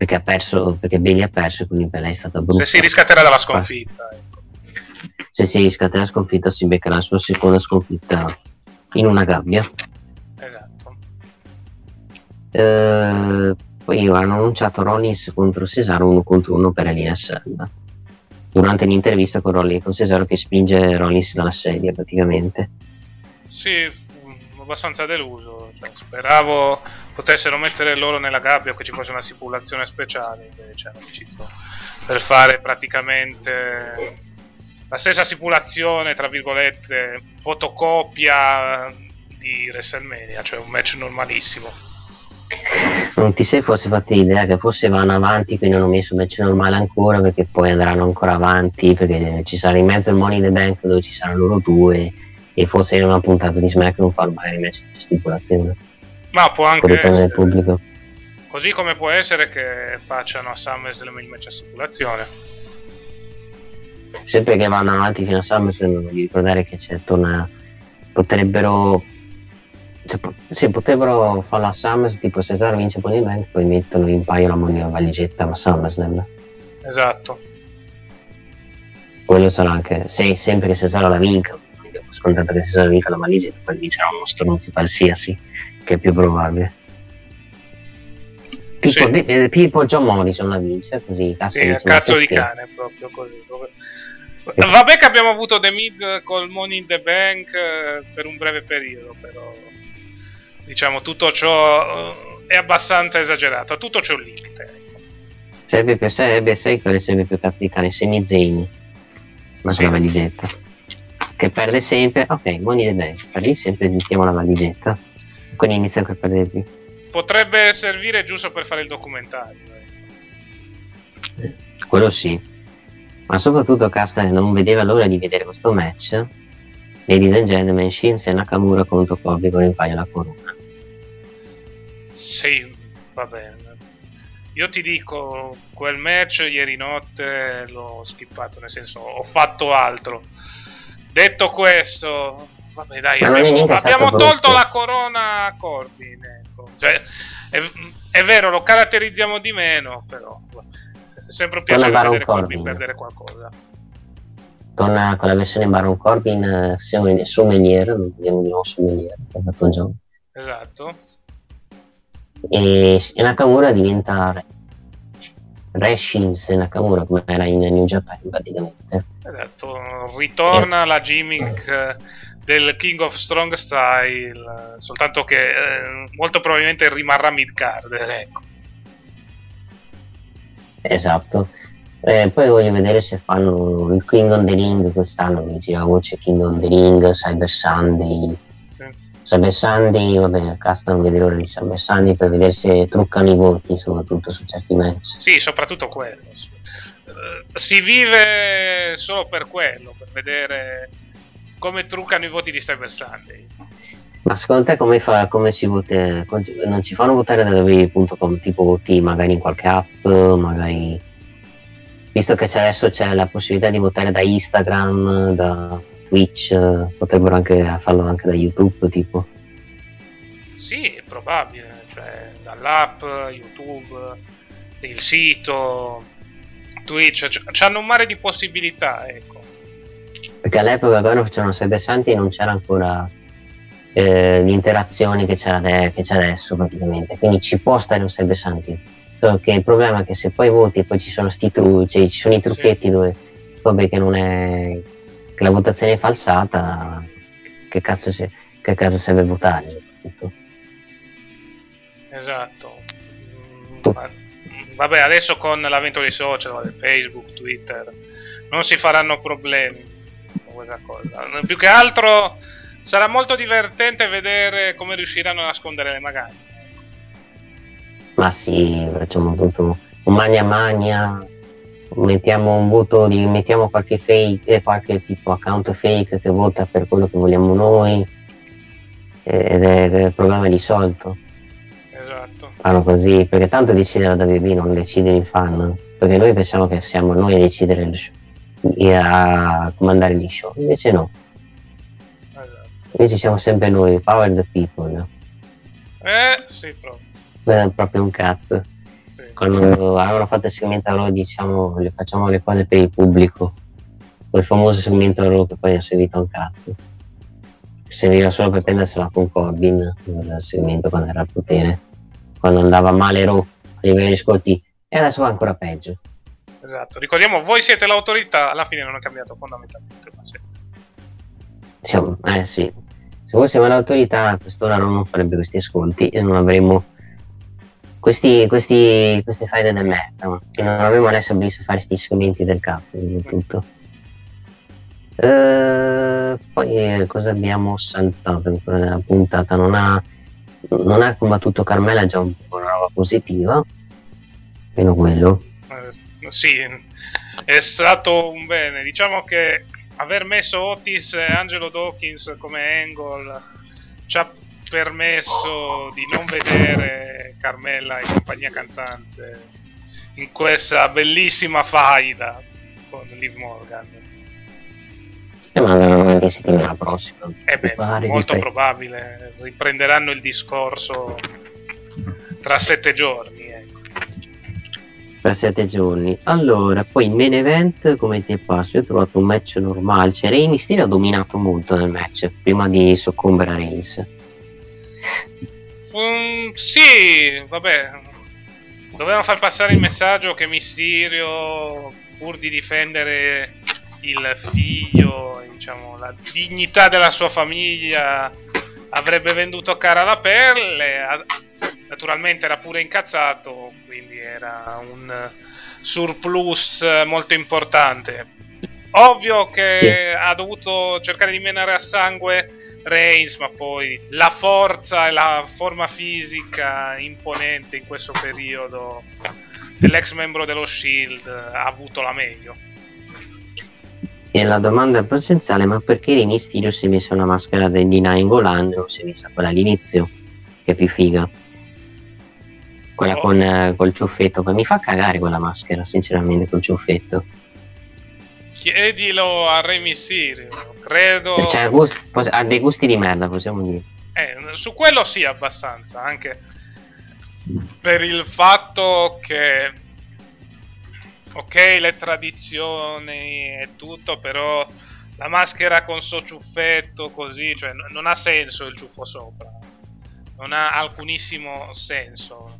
perché ha perso, perché Bailey ha perso, quindi per lei è stata brutta. Se si riscatterà dalla sconfitta. ecco. Se si riscatterà la sconfitta si beccherà la sua seconda sconfitta in una gabbia. Esatto. Eh, poi hanno annunciato Rollins contro Cesaro uno contro uno per Elina Selva. Durante l'intervista con, Rollins, con Cesaro che spinge Rollins dalla sedia praticamente. Sì, abbastanza deluso. cioè, speravo potessero mettere loro nella gabbia o che ci fosse una stipulazione speciale. Invece per fare praticamente la stessa stipulazione, tra virgolette, fotocopia di WrestleMania, cioè un match normalissimo. Non ti sei forse fatti l'idea che forse vanno avanti, quindi hanno messo match normale ancora perché poi andranno ancora avanti perché ci sarà in mezzo il Money in the Bank dove ci saranno loro due e forse in una puntata di SmackDown fanno magari match di stipulazione Ma può anche con essere, pubblico. così come può essere che facciano a SummerSlam il match a stipulazione. sempre che vanno avanti fino a SummerSlam voglio ricordare che c'è torna potrebbero cioè, sì, potrebbero farlo a SummerSlam tipo Cesaro vince in the Bank poi mettono in paio la money la valigetta a SummerSlam Esatto. quello sarà anche se sempre che Cesaro la vinca quindi ho scontato che Cesaro vinca la valigetta poi vincerà uno stronzo qualsiasi che è più probabile tipo, Sì. di- eh, tipo John Morrison la vince così cazzo, Sì, ma cazzo di cane proprio così. proprio. Vabbè che abbiamo avuto The Miz col Money in the Bank eh, per un breve periodo, però diciamo tutto ciò eh, è abbastanza esagerato, tutto c'è un limite. Sarebbe più, sarebbe, sai quale sarebbe più cazzo di cane? Semi Zayn. Ma Sì. la valigetta. Che perde sempre. Ok, Money the Bank. Perdi sempre, mettiamo la valigetta. Quindi inizia a perdervi. Potrebbe servire giusto per fare il documentario. ecco. Quello sì. Ma soprattutto Casta non vedeva l'ora di vedere questo match. Ladies and gentlemen, Shinsuke Nakamura contro Kobe con il paio alla corona. Sì, va bene. Io ti dico, quel match ieri notte l'ho skippato, nel senso ho fatto altro. Detto questo, vabbè dai, abbiamo, abbiamo tolto la corona a Corbin. Ecco. Cioè, è, è vero, lo caratterizziamo di meno, però è sempre un piacere vedere Corbin Corbin. perdere qualcosa. Torna con la versione Baron Corbin eh, sommelier, sommelier, vediamo di nuovo sommelier, gioco. Esatto. e, e Nakamura diventa Re, Re Shinsuke Nakamura come era in New Japan praticamente Esatto, ritorna la gimmick eh, del King of Strong Style, soltanto che eh, molto probabilmente rimarrà mid-card, ecco. esatto Eh, poi voglio vedere se fanno il King on the Ring quest'anno mi gira la voce King on the Ring Cyber Sunday. Cyber Sunday vabbè casta non l'ora di Cyber Sunday per vedere se truccano i voti soprattutto su certi match Sì, soprattutto quello. Eh, si vive solo per quello, per vedere come truccano i voti di Cyber Sunday. Ma secondo te come, fa, come si vota? Non ci fanno votare da www.com tipo voti magari in qualche app, magari visto che c'è adesso c'è la possibilità di votare da Instagram, da Twitch, potrebbero anche farlo anche da YouTube tipo. Sì, è probabile, cioè dall'app, YouTube, il sito, Twitch, c- c'hanno un mare di possibilità, ecco. Perché all'epoca quando facevano Cyber Santi non c'era ancora eh, l'interazione che, ade- che c'è adesso praticamente, quindi ci può stare un Cyber Santi. Solo che il problema è che se poi voti e poi ci sono sti tru- cioè ci sono i trucchetti Sì. dove vabbè che non è che la votazione è falsata, che cazzo, si- che cazzo serve votare? Tutto. Esatto. Vabbè, adesso con l'avvento dei social, Facebook, Twitter, non si faranno problemi questa cosa. Più che altro sarà molto divertente vedere come riusciranno a nascondere le magagne. Ma sì, facciamo tutto un magna magna, mettiamo un voto di, mettiamo qualche fake, eh, qualche tipo account fake che vota per quello che vogliamo noi ed è il problema risolto. Esatto. Fanno così, perché tanto decide la WB, non decide il fan, perché noi pensiamo che siamo noi a decidere il show, a comandare gli show, invece no, esatto. invece siamo sempre noi, power the people, Eh, sì, proprio. Eh, proprio un cazzo. Sì. quando avevano fatto il segmento a loro diciamo le facciamo le cose per il pubblico quel famoso segmento a loro che poi è servito un cazzo serviva solo per prendersela con Corbin quel segmento quando era al potere quando andava male Raw a livello di ascolti e adesso va ancora peggio Esatto. Ricordiamo, voi siete l'autorità, alla fine non è cambiato fondamentalmente. Ma sì. Siamo- eh sì se fossimo l'autorità a quest'ora non farebbe questi ascolti e non avremmo questi, questi, queste faide del merda ma che non avremmo adesso bisogno di fare questi segmenti del cazzo soprattutto Eh, poi eh, cosa abbiamo saltato ancora nella puntata non ha, non ha combattuto Carmela già un po' una roba positiva meno quello Eh, sì, è stato un bene. Diciamo che aver messo Otis e Angelo Dawkins come angle ci ha permesso di non vedere Carmella e compagnia cantante in questa bellissima faida con Liv Morgan. e ma andranno avanti settimana prossima E beh, molto probabile riprenderanno il discorso tra sette giorni. Per sette giorni. Allora, poi in main event come ti è passo? Io ho trovato un match normale. Cioè, Rey Mysterio ha dominato molto nel match prima di soccombere a Reigns. Mm, sì, vabbè. Dovevano far passare il messaggio che Mysterio, pur di difendere il figlio, diciamo, la dignità della sua famiglia, avrebbe venduto cara la pelle. Naturalmente era pure incazzato, quindi era un surplus molto importante. Ovvio che Sì. ha dovuto cercare di menare a sangue Reigns, ma poi la forza e la forma fisica imponente in questo periodo dell'ex membro dello Shield ha avuto la meglio. E la domanda è essenziale, ma perché Rey Mysterio si è messo una maschera del D9 volante e non si è messa quella all'inizio? Che è più figa. Quella Oh. con eh, col ciuffetto, che mi fa cagare quella maschera, sinceramente, col ciuffetto. Chiedilo a Re Mysterio, credo. Cioè, gust- ha dei gusti di merda, possiamo dire. Eh, su quello sì, abbastanza. Anche per il fatto che, ok, le tradizioni e tutto, però la maschera con suo ciuffetto così, cioè n- non ha senso il ciuffo sopra. Non ha alcunissimo senso.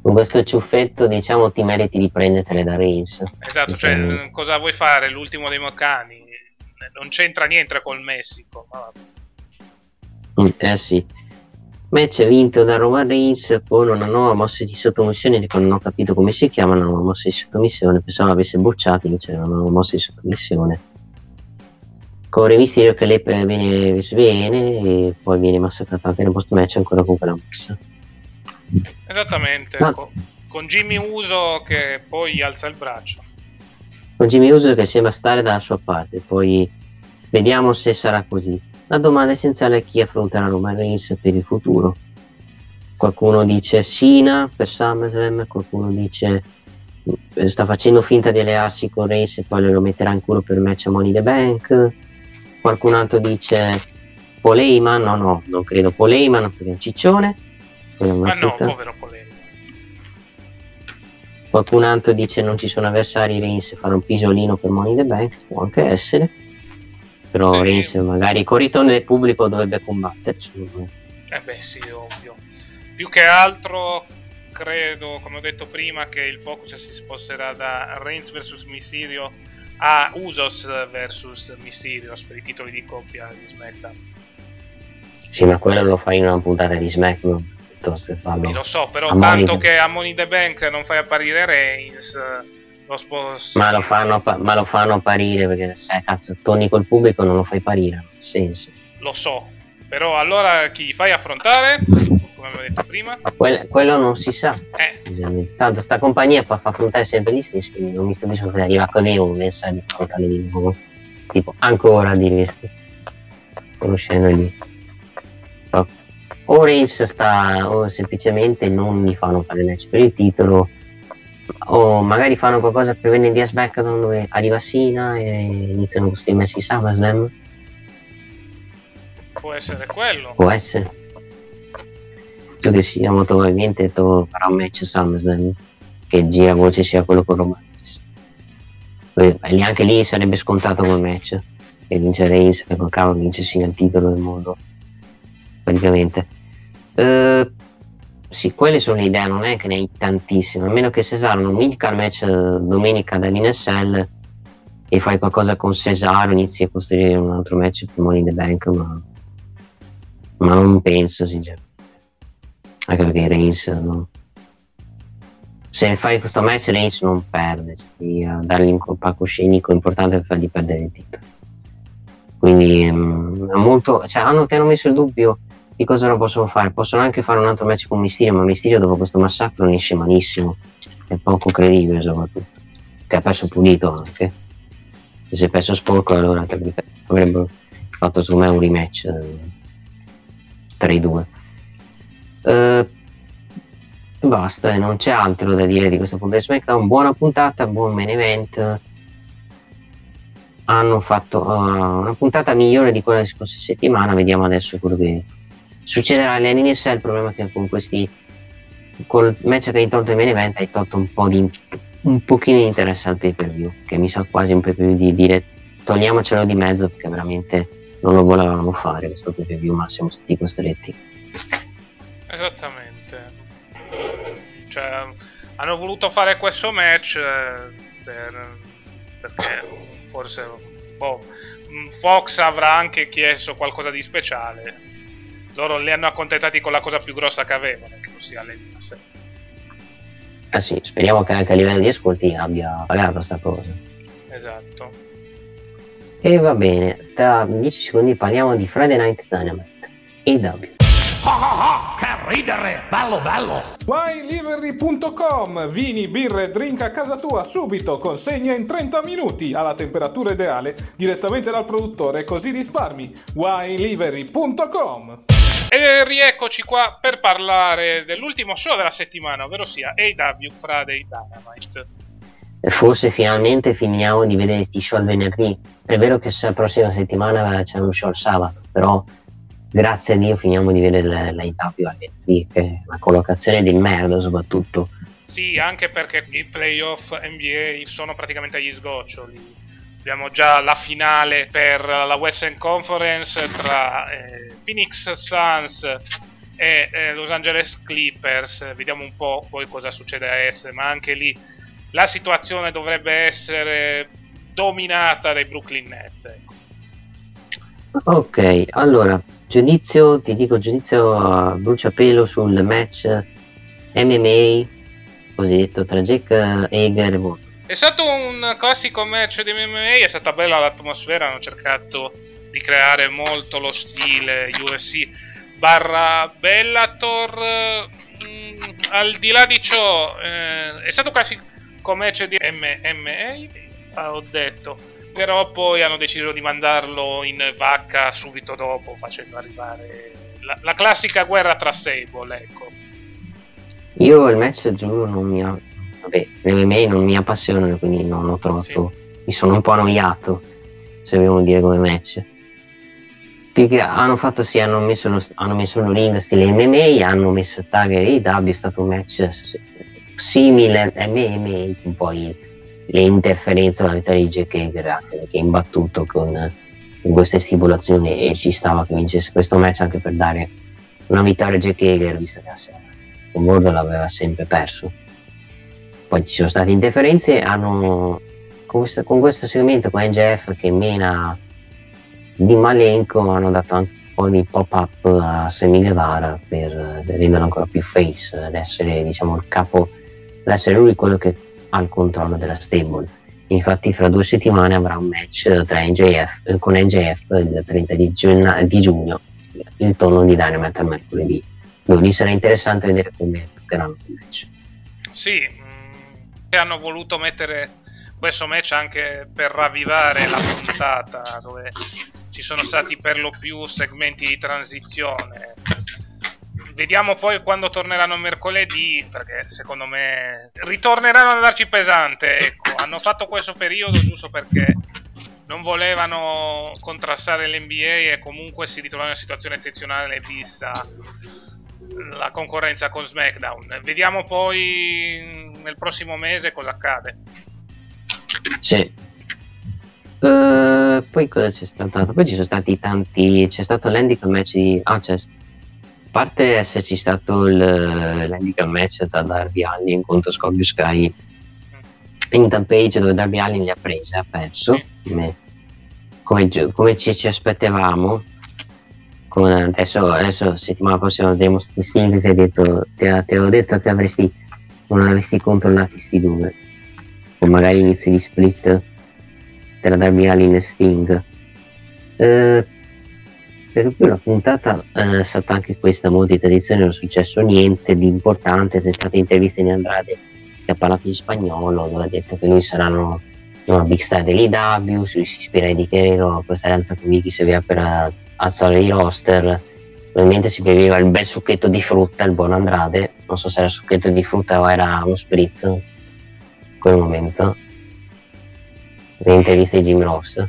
Con questo ciuffetto, diciamo, ti meriti di prendertele da Reigns. Esatto, cioè, Diciamo- n- cosa vuoi fare? L'ultimo dei Moccani? Non c'entra niente col Messico. Ma vabbè. Mm, Eh sì. Match vinto da Roman Reigns con una nuova mossa di sottomissione che non ho capito come si chiama una nuova mossa di sottomissione. Pensavo l'avesse bocciato invece era una nuova mossa di sottomissione. Con Re Mysterio che lei viene sviene e poi viene massacrato anche nel post match ancora con quella mossa. Esattamente, Ma- co- con Jimmy Uso che poi alza il braccio. con Jimmy Uso che sembra stare dalla sua parte poi vediamo se sarà così la domanda essenziale è chi affronterà Roman Reigns per il futuro qualcuno dice Sina per SummerSlam qualcuno dice eh, sta facendo finta di allearsi con Reigns e poi lo metterà in culo per match a Money the Bank qualcun altro dice Paul Heyman no no non credo Paul Heyman perché è un ciccione è Ma no, puttana. povero polemico. Qualcun altro dice non ci sono avversari, Reigns farà un pisolino per Money the Bank, può anche essere. Però. Reigns magari con ritorno del pubblico dovrebbe combatterci. Eh beh, sì, ovvio. Più che altro credo, come ho detto prima, che il focus si sposterà da Reigns vs Mysterio a Usos vs Mysterios per i titoli di coppia di SmackDown. Sì, ma quello lo fai in una puntata di SmackDown piuttosto che farlo. Sì, lo so, però tanto che a Money the Bank non fai apparire Reigns, lo sposti. Ma lo, fanno, ma lo fanno apparire perché se cazzo torni col pubblico non lo fai ha senso. Lo so, però allora chi fai affrontare? Come avevo detto prima? Ma quel- quello non si sa. Eh. Tanto sta compagnia fa, affrontare sempre gli stessi, quindi non mi sto dicendo che arriva con lei un messaggio di affrontare di nuovo. Tipo, ancora diresti. Conoscendoli. Però, O Reigns sta, o semplicemente non mi fanno fare match per il titolo, o magari fanno qualcosa per venire via SmackDown dove arriva Sina e iniziano questi messi SummerSlam. può essere quello. Può essere. Più che sia molto probabilmente to- farà un match SummerSlam che gira voce sia quello con Roman e anche lì sarebbe scontato quel match che vince Reigns col cavolo vince sia il titolo del mondo praticamente Eh, sì quelle sono le idee non è che ne hai tantissime a meno che Cesaro non vinca il match domenica dall'INSL e fai qualcosa con Cesaro inizi a costruire un altro match per Money in the Bank ma, ma non penso sinceramente anche perché Reigns no? se fai questo match Reigns non perde cioè, devi eh, dargli un palcoscenico importante per fargli perdere il titolo quindi mm, è molto cioè hanno, ti hanno messo il dubbio di cosa non possono fare possono anche fare un altro match con Mysterio ma Mysterio dopo questo massacro ne esce malissimo è poco credibile soprattutto che ha perso pulito anche se si è perso sporco allora avrebbero fatto secondo me un rematch eh, tra i due eh, basta, eh, non c'è altro da dire di questa puntata di SmackDown. Buona puntata, buon main event. Hanno fatto uh, una puntata migliore di quella della scorsa settimana. Vediamo adesso quello che succederà all'NSL. Il problema è che con questi col match che hai tolto il main event hai tolto un po' di un pochino di interesse al pay per view che mi sa quasi un pay per view di dire togliamocelo di mezzo perché veramente non lo volevamo fare questo pay per view ma siamo stati costretti Esattamente. Cioè, hanno voluto fare questo match eh, per- perché forse boh, Fox avrà anche chiesto qualcosa di speciale. Loro li hanno accontentati con la cosa più grossa che avevano, che ossia l'Elias. Ah sì, speriamo che anche a livello di ascolti abbia pagato sta cosa. Esatto. E va bene, tra 10 secondi parliamo di Friday Night Dynamite. EW. Che ridere! Bello, bello! WineLivery.com Vini, birre, drink a casa tua subito, consegna in 30 minuti alla temperatura ideale direttamente dal produttore, così risparmi. WineLivery.com E rieccoci qua per parlare dell'ultimo show della settimana, ovvero sia AW Friday Dynamite. Forse finalmente finiamo di vedere sti show il venerdì. È vero che la prossima settimana c'è un show il sabato, però grazie a Dio finiamo di vedere la, la IW al venerdì, che è una collocazione di merda soprattutto. Sì, anche perché i playoff NBA sono praticamente agli sgoccioli. Abbiamo già la finale per la Western Conference tra eh, Phoenix Suns e eh, Los Angeles Clippers. Vediamo un po' poi cosa succede a est, ma anche lì la situazione dovrebbe essere dominata dai Brooklyn Nets. Ecco. Ok, allora, giudizio, ti dico giudizio a bruciapelo sul match MMA cosiddetto tra Jack Hager e Ward. È stato un classico match di MMA, è stata bella l'atmosfera, hanno cercato di creare molto lo stile UFC barra Bellator. Mm, al di là di ciò, eh, è stato un classico match di MMA, ho detto. Però poi hanno deciso di mandarlo in vacca subito dopo, facendo arrivare la, la classica guerra tra stable, ecco. Io il match giuro non mi ha... Vabbè, l'MMA non mi appassiona, quindi non ho trovato... Mi sono un po' annoiato, se vogliamo dire come match. Più che hanno fatto sì, hanno messo, lo, hanno messo il ring stile MMA, hanno messo tag e AEW, è stato un match simile a MMA, con poi le interferenze alla vittoria di Jack Hager, perché è imbattuto con, con queste stipulazioni e ci stava che vincesse questo match anche per dare una vittoria a Jack Hager, visto che ha con Wardlow aveva sempre perso. Poi ci sono state interferenze, hanno con questo, con questo segmento con NGF che mena di Malenko hanno dato anche un po' di pop-up a Semi Guevara per renderlo ancora più face, ad essere diciamo il capo, ad essere lui quello che ha il controllo della stable. Infatti fra due settimane avrà un match NJF, con NJF il 30 di, giugno, di giugno il tono di Dynamite al mercoledì. Quindi sarà interessante vedere come giocheranno il match. Sì, hanno voluto mettere questo match anche per ravvivare la puntata dove ci sono stati per lo più segmenti di transizione. Vediamo poi quando torneranno mercoledì, perché secondo me ritorneranno ad andarci pesante. Ecco, hanno fatto questo periodo giusto perché non volevano contrastare l'NBA e comunque si ritrovavano in una situazione eccezionale vista la concorrenza con SmackDown. Vediamo poi nel prossimo mese cosa accade. Sì. Uh, poi cosa c'è stato? Poi ci sono stati tanti. C'è stato l'handicap match di. Ah, c'è. A parte esserci stato il, l'handicap match tra Darby Allin contro Scorpio Sky in Tampage dove Darby Allin li ha prese, ha perso. Sì. Come, come, come ci, ci, aspettavamo. Con, adesso, adesso settimana prossima vedremo Sting che ha detto, ti, ti avevo detto che avresti non avresti controllato questi due o magari inizi di split tra Darby Allin e Sting. Eh, per cui la puntata eh, è stata anche questa molto di tradizione non è successo niente di importante c'è stata intervista di Andrade che ha parlato in spagnolo dove ha detto che lui sarà una big star dell'IW lui si ispira a Di Guerrero questa alleanza con Vicky serviva per alzare i roster. Ovviamente si beveva il bel succhetto di frutta il buon Andrade. Non so se era succhetto di frutta o era uno spritz quel momento. Le interviste di Jim Ross.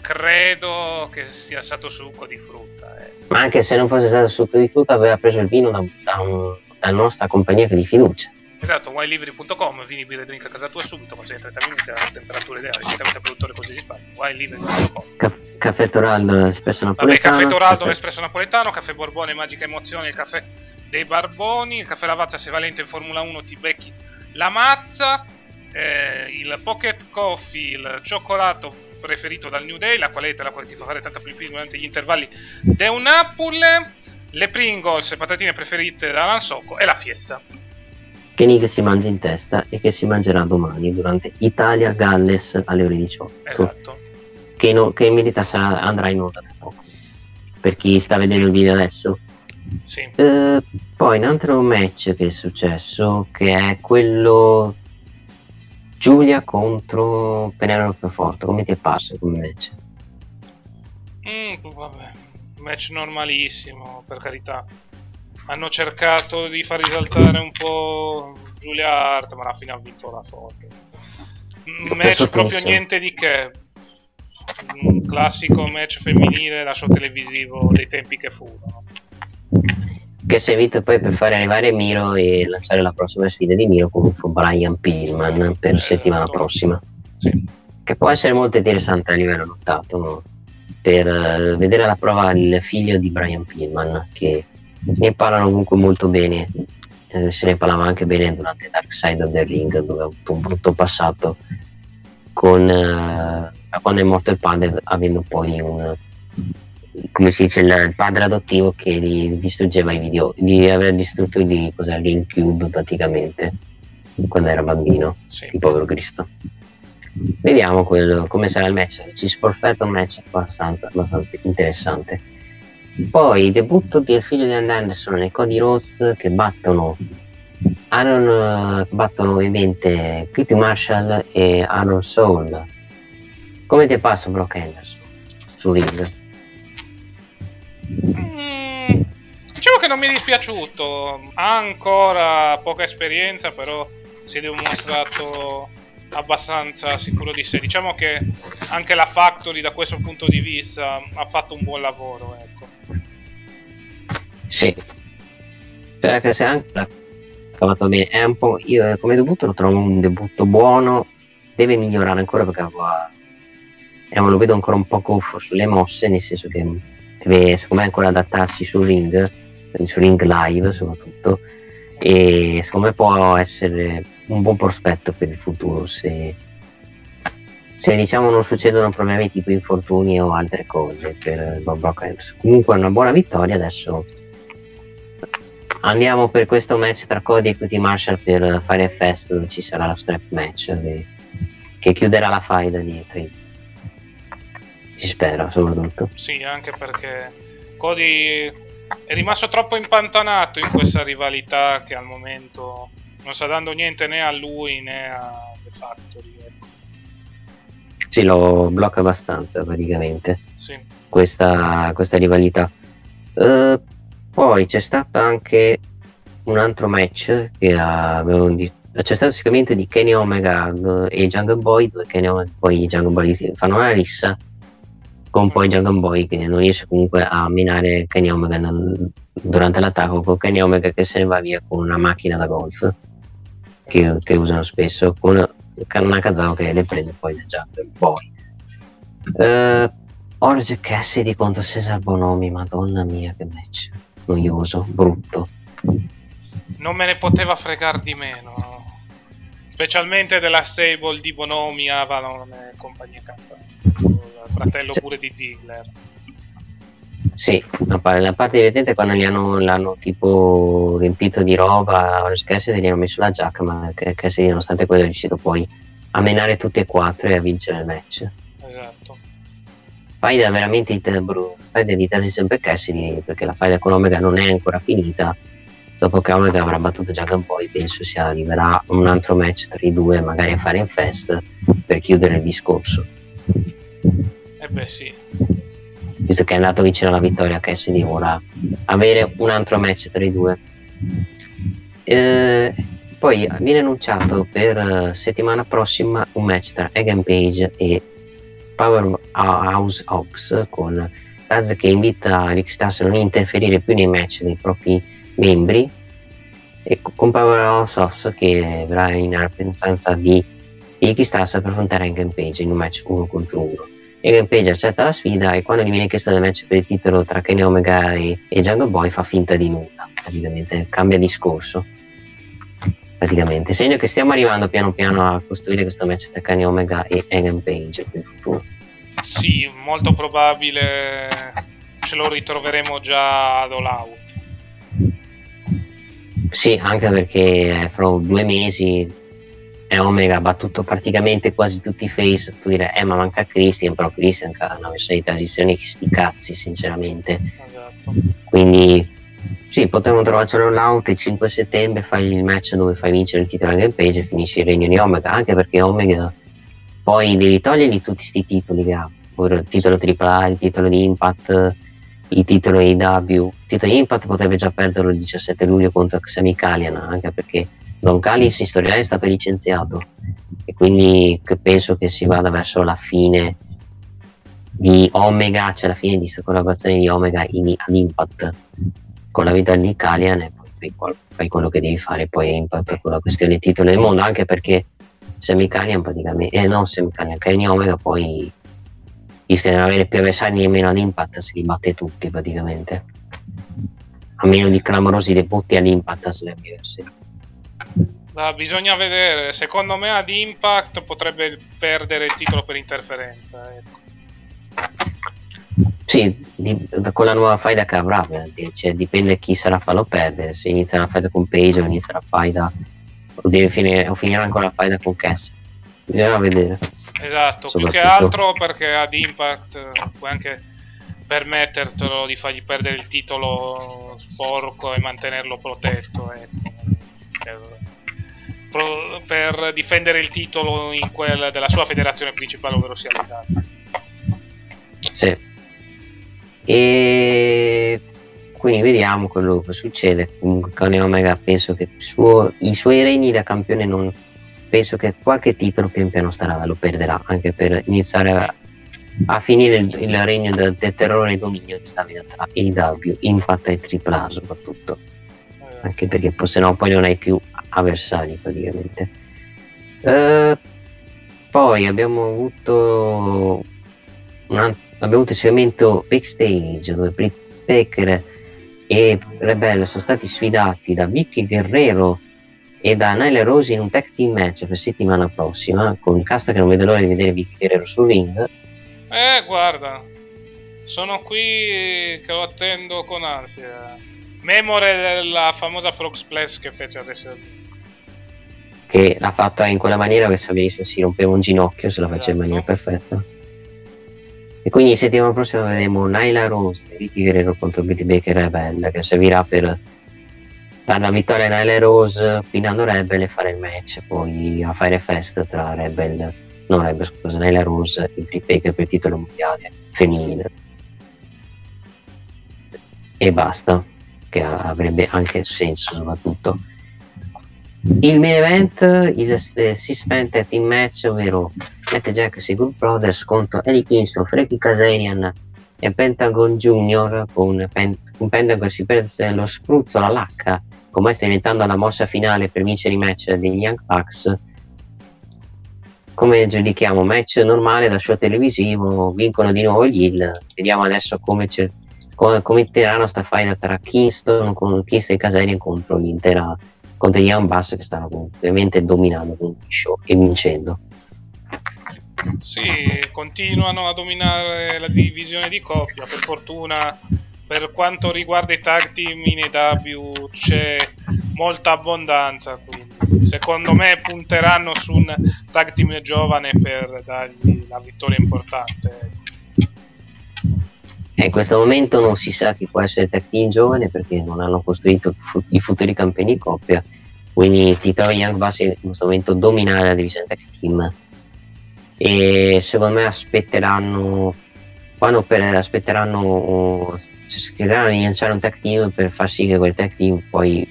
Credo che sia stato succo di frutta eh. ma anche se non fosse stato succo di frutta aveva preso il vino da, da, un, da nostra compagnia di fiducia Esatto, wineliveri.com, vini, birra e drink a casa tua subito, consegna 30 minuti a temperatura ideale, direttamente al produttore così risparmi. Wineliveri.com. Caff- caffè Toraldo, espresso napoletano. Vabbè, caffè Toraldo, caffè... espresso napoletano, caffè Borbone, magica emozione, il caffè dei Barboni, il caffè Lavazza, se valente in Formula 1 ti becchi la mazza, eh, il pocket coffee, il cioccolato preferito dal New Day, la qualetta la quale ti fa fare tanta pipì durante gli intervalli de un apple, le Pringles, le patatine preferite da Alan Socco e la Fiesta. Che Nick si mangia in testa e che si mangerà domani durante Italia-Galles alle ore 18. Esatto. Che, no, che in verità sarà, andrà in onda tra poco. Per chi sta vedendo il video adesso, sì. Eh, poi un altro match che è successo, che è quello Giulia contro Penelope Forte. Come ti è parso come match? Mm, vabbè, match normalissimo, per carità. Hanno cercato di far risaltare un po' Giulia Hart, ma alla fine ha vinto la Forte. Un match proprio niente di che. Un classico match femminile da show televisivo dei tempi che furono che è servito poi per fare arrivare Miro e lanciare la prossima sfida di Miro contro Brian Pillman per eh, settimana no. prossima sì. che può essere molto interessante a livello notato no? per uh, vedere alla prova il figlio di Brian Pillman che ne parlano comunque molto bene eh, se ne parlava anche bene durante Dark Side of the Ring dove ha avuto un brutto passato con uh, da quando è morto il padre avendo poi un come si dice, il padre adottivo che gli distruggeva i video, gli aveva distrutto di cos'è, GameCube praticamente quando era bambino, sì. il povero Cristo. Vediamo quello, come sarà il match. Ci si prospetta un match abbastanza, abbastanza interessante. Poi il debutto del figlio di Anderson e Cody Rhodes che battono Aaron, battono ovviamente Kitty Marshall e Aaron Soul. Come ti passa Brock Anderson su ring? Mm, diciamo che non mi è dispiaciuto. Ha ancora poca esperienza, però si è dimostrato abbastanza sicuro di sé. Diciamo che anche la Factory da questo punto di vista ha fatto un buon lavoro, ecco. Sì. Perché se anche l'ha cavato bene, è un po'. Io come debutto lo trovo un debutto buono, deve migliorare ancora perché ha, eh, lo vedo ancora un po' goffo sulle mosse, nel senso che deve secondo me ancora adattarsi sul ring su Ring Live soprattutto, e secondo me può essere un buon prospetto per il futuro se, se diciamo non succedono problemi tipo infortuni o altre cose per Bob Brock Comunque è una buona vittoria adesso Andiamo per questo match tra Cody e QT Marshall per Fire Fest dove ci sarà lo strap match che, che chiuderà la faida di E3. Si spera soprattutto. Sì, anche perché Cody è rimasto troppo impantanato in questa rivalità che al momento non sta dando niente né a lui né a The Factory. Ecco. Sì, lo blocca abbastanza praticamente Sì. questa, questa rivalità. Eh, poi c'è stato anche un altro match che di- c'è stato sicuramente di Kenny Omega e Jungle Boy, dove Kenny Omega poi Jungle Boy fanno una rissa con poi Jungle Boy che non riesce comunque a minare Kenny Omega nel- durante l'attacco, con Kenny Omega che se ne va via con una macchina da golf che, che usano spesso, con Nakazawa che le prende poi da Jungle Boy. Eh, Orange Cassidy contro Cesar Bonomi, madonna mia che match noioso, brutto. Non me ne poteva fregare di meno. Specialmente della stable di Bonomi, Avalon e compagnia K. Fratello Sì. pure di Ziggler. Sì, la, pa- la parte divertente è quando gli hanno, l'hanno tipo riempito di roba, Orange Cassidy gli hanno messo la giacca, ma Ca- Cassidy nonostante quello è riuscito poi a menare tutti e quattro e a vincere il match. Esatto. Faida veramente di te- bru- faida di Tasi sempre Cassidy perché la faida con Omega non è ancora finita. Dopo che Omega avrà battuto Dragon Boy, penso si arriverà un altro match tra i due, magari a fare in fest per chiudere il discorso. E beh sì. Visto che è andato vicino alla vittoria, Cassidy vorrà avere un altro match tra i due. Eh, poi viene annunciato per eh, settimana prossima un match tra Egan Page e Powerhouse Ox con Taz che invita Rick Stass a non interferire più nei match dei propri membri e co- con Powerhouse Ox che verrà in rappresentanza di Ricky Stass per affrontare Egan Page in un match uno contro uno. Egan Page accetta la sfida e quando gli viene chiesto del match per il titolo tra Kenny Omega e, e Jungle Boy fa finta di nulla, praticamente cambia discorso. Praticamente, segno che stiamo arrivando piano piano a costruire questo match tra Kenny Omega e Egan Page per il futuro. Sì, molto probabile ce lo ritroveremo già ad All Out. Sì, anche perché fra due mesi e Omega ha battuto praticamente quasi tutti i face. Tu direi, eh, ma manca Christian, però Christian ha una versione di transizione che sti cazzi, sinceramente. Esatto. Quindi sì, potremmo trovarcelo all'out il 5 settembre, fai il match dove fai vincere il titolo a Rampage e finisci il regno di Omega, anche perché Omega poi devi togliergli tutti questi titoli che ha, il titolo AAA, il titolo di Impact, il titolo AEW. Il titolo di Impact potrebbe già perderlo il 17 luglio contro Sami Callian, anche perché Don Callis in storia è stato licenziato. E quindi penso che si vada verso la fine di Omega, cioè la fine di questa collaborazione di Omega in, ad Impact con la vita di Kalian e poi fai, fai quello che devi fare poi a Impact con la questione titolo del mondo anche perché Kalian praticamente eh no Sami Kalian Kenny Omega poi rischia di non avere più avversari nemmeno ad Impact si li batte tutti praticamente a meno di clamorosi debutti all'Impact a Slam Universe Ma bisogna vedere, secondo me ad Impact potrebbe perdere il titolo per interferenza. Ecco. Sì, di- con la nuova faida che avrà, cioè, dipende chi sarà a farlo perdere, se inizia la faida con Page o inizia la faida o deve finire o finire ancora la faida con Cass. Bisogna vedere. Esatto, più che altro perché ad Impact eh, puoi anche permettertelo di fargli perdere il titolo sporco e mantenerlo protetto. ecco. Per, pro- per difendere il titolo in quella della sua federazione principale, ovvero sia l'Italia. Sì. E quindi vediamo quello che succede. Comunque Coney Omega penso che suo- i suoi regni da campione non penso che qualche titolo pian piano starà, lo perderà anche per iniziare a, a finire il, il regno del, del terrore e dominio che sta avendo tra AEW, Impact e AAA soprattutto Eh, anche perché poi, se no poi non hai più avversari praticamente. Eh, poi abbiamo avuto un, abbiamo avuto il segmento backstage dove Britt Baker e Rebel sono stati sfidati da Vicky Guerrero e da Nyla Rose in un tag team match per settimana prossima con casta che non vedo l'ora di vedere Vicky Guerrero sul ring Eh, guarda, sono qui che lo attendo con ansia. Memore della famosa Frog Splash che fece adesso. che l'ha fatta in quella maniera che sa benissimo si rompeva un ginocchio se la faceva in Esatto. maniera perfetta e quindi settimana prossima vedremo Nyla Rose Vicky Guerrero contro Britt Baker Rebel che servirà per dare la vittoria a Nyla Rose finendo Rebel e fare il match poi a Fire Fest tra Rebel no Rebel scusa Nyla Rose e Britt Baker per il titolo mondiale femminile. E basta che avrebbe anche senso soprattutto. Il main event il eh, Six-Man Tag Team Match ovvero Matt e Good Brothers contro Eddie Kingston, Frankie Kazarian e Pentagon Junior con, Pen- con Pentagon si perde lo spruzzo alla lacca come sta diventando la mossa finale per vincere i match degli Young Bucks. Come giudichiamo match normale da show televisivo vincono di nuovo gli Hill. Vediamo adesso come, c'è- come, come sta fight tra Kingston con Kingston e Kazarian contro l'intera contro gli Young Bucks che stanno ovviamente dominando con il show e vincendo Sì, continuano a dominare la divisione di coppia. Per fortuna, per quanto riguarda i tag team in EW, c'è molta abbondanza. Quindi, secondo me, punteranno su un tag team giovane per dargli la vittoria importante. E in questo momento non si sa chi può essere tag team giovane perché non hanno costruito i futuri campioni di coppia. Quindi ti trovi Young Bucks in questo momento dominare la divisione tag team. E secondo me aspetteranno quando per, aspetteranno cercheranno di lanciare un tag team per far sì che quel tag team poi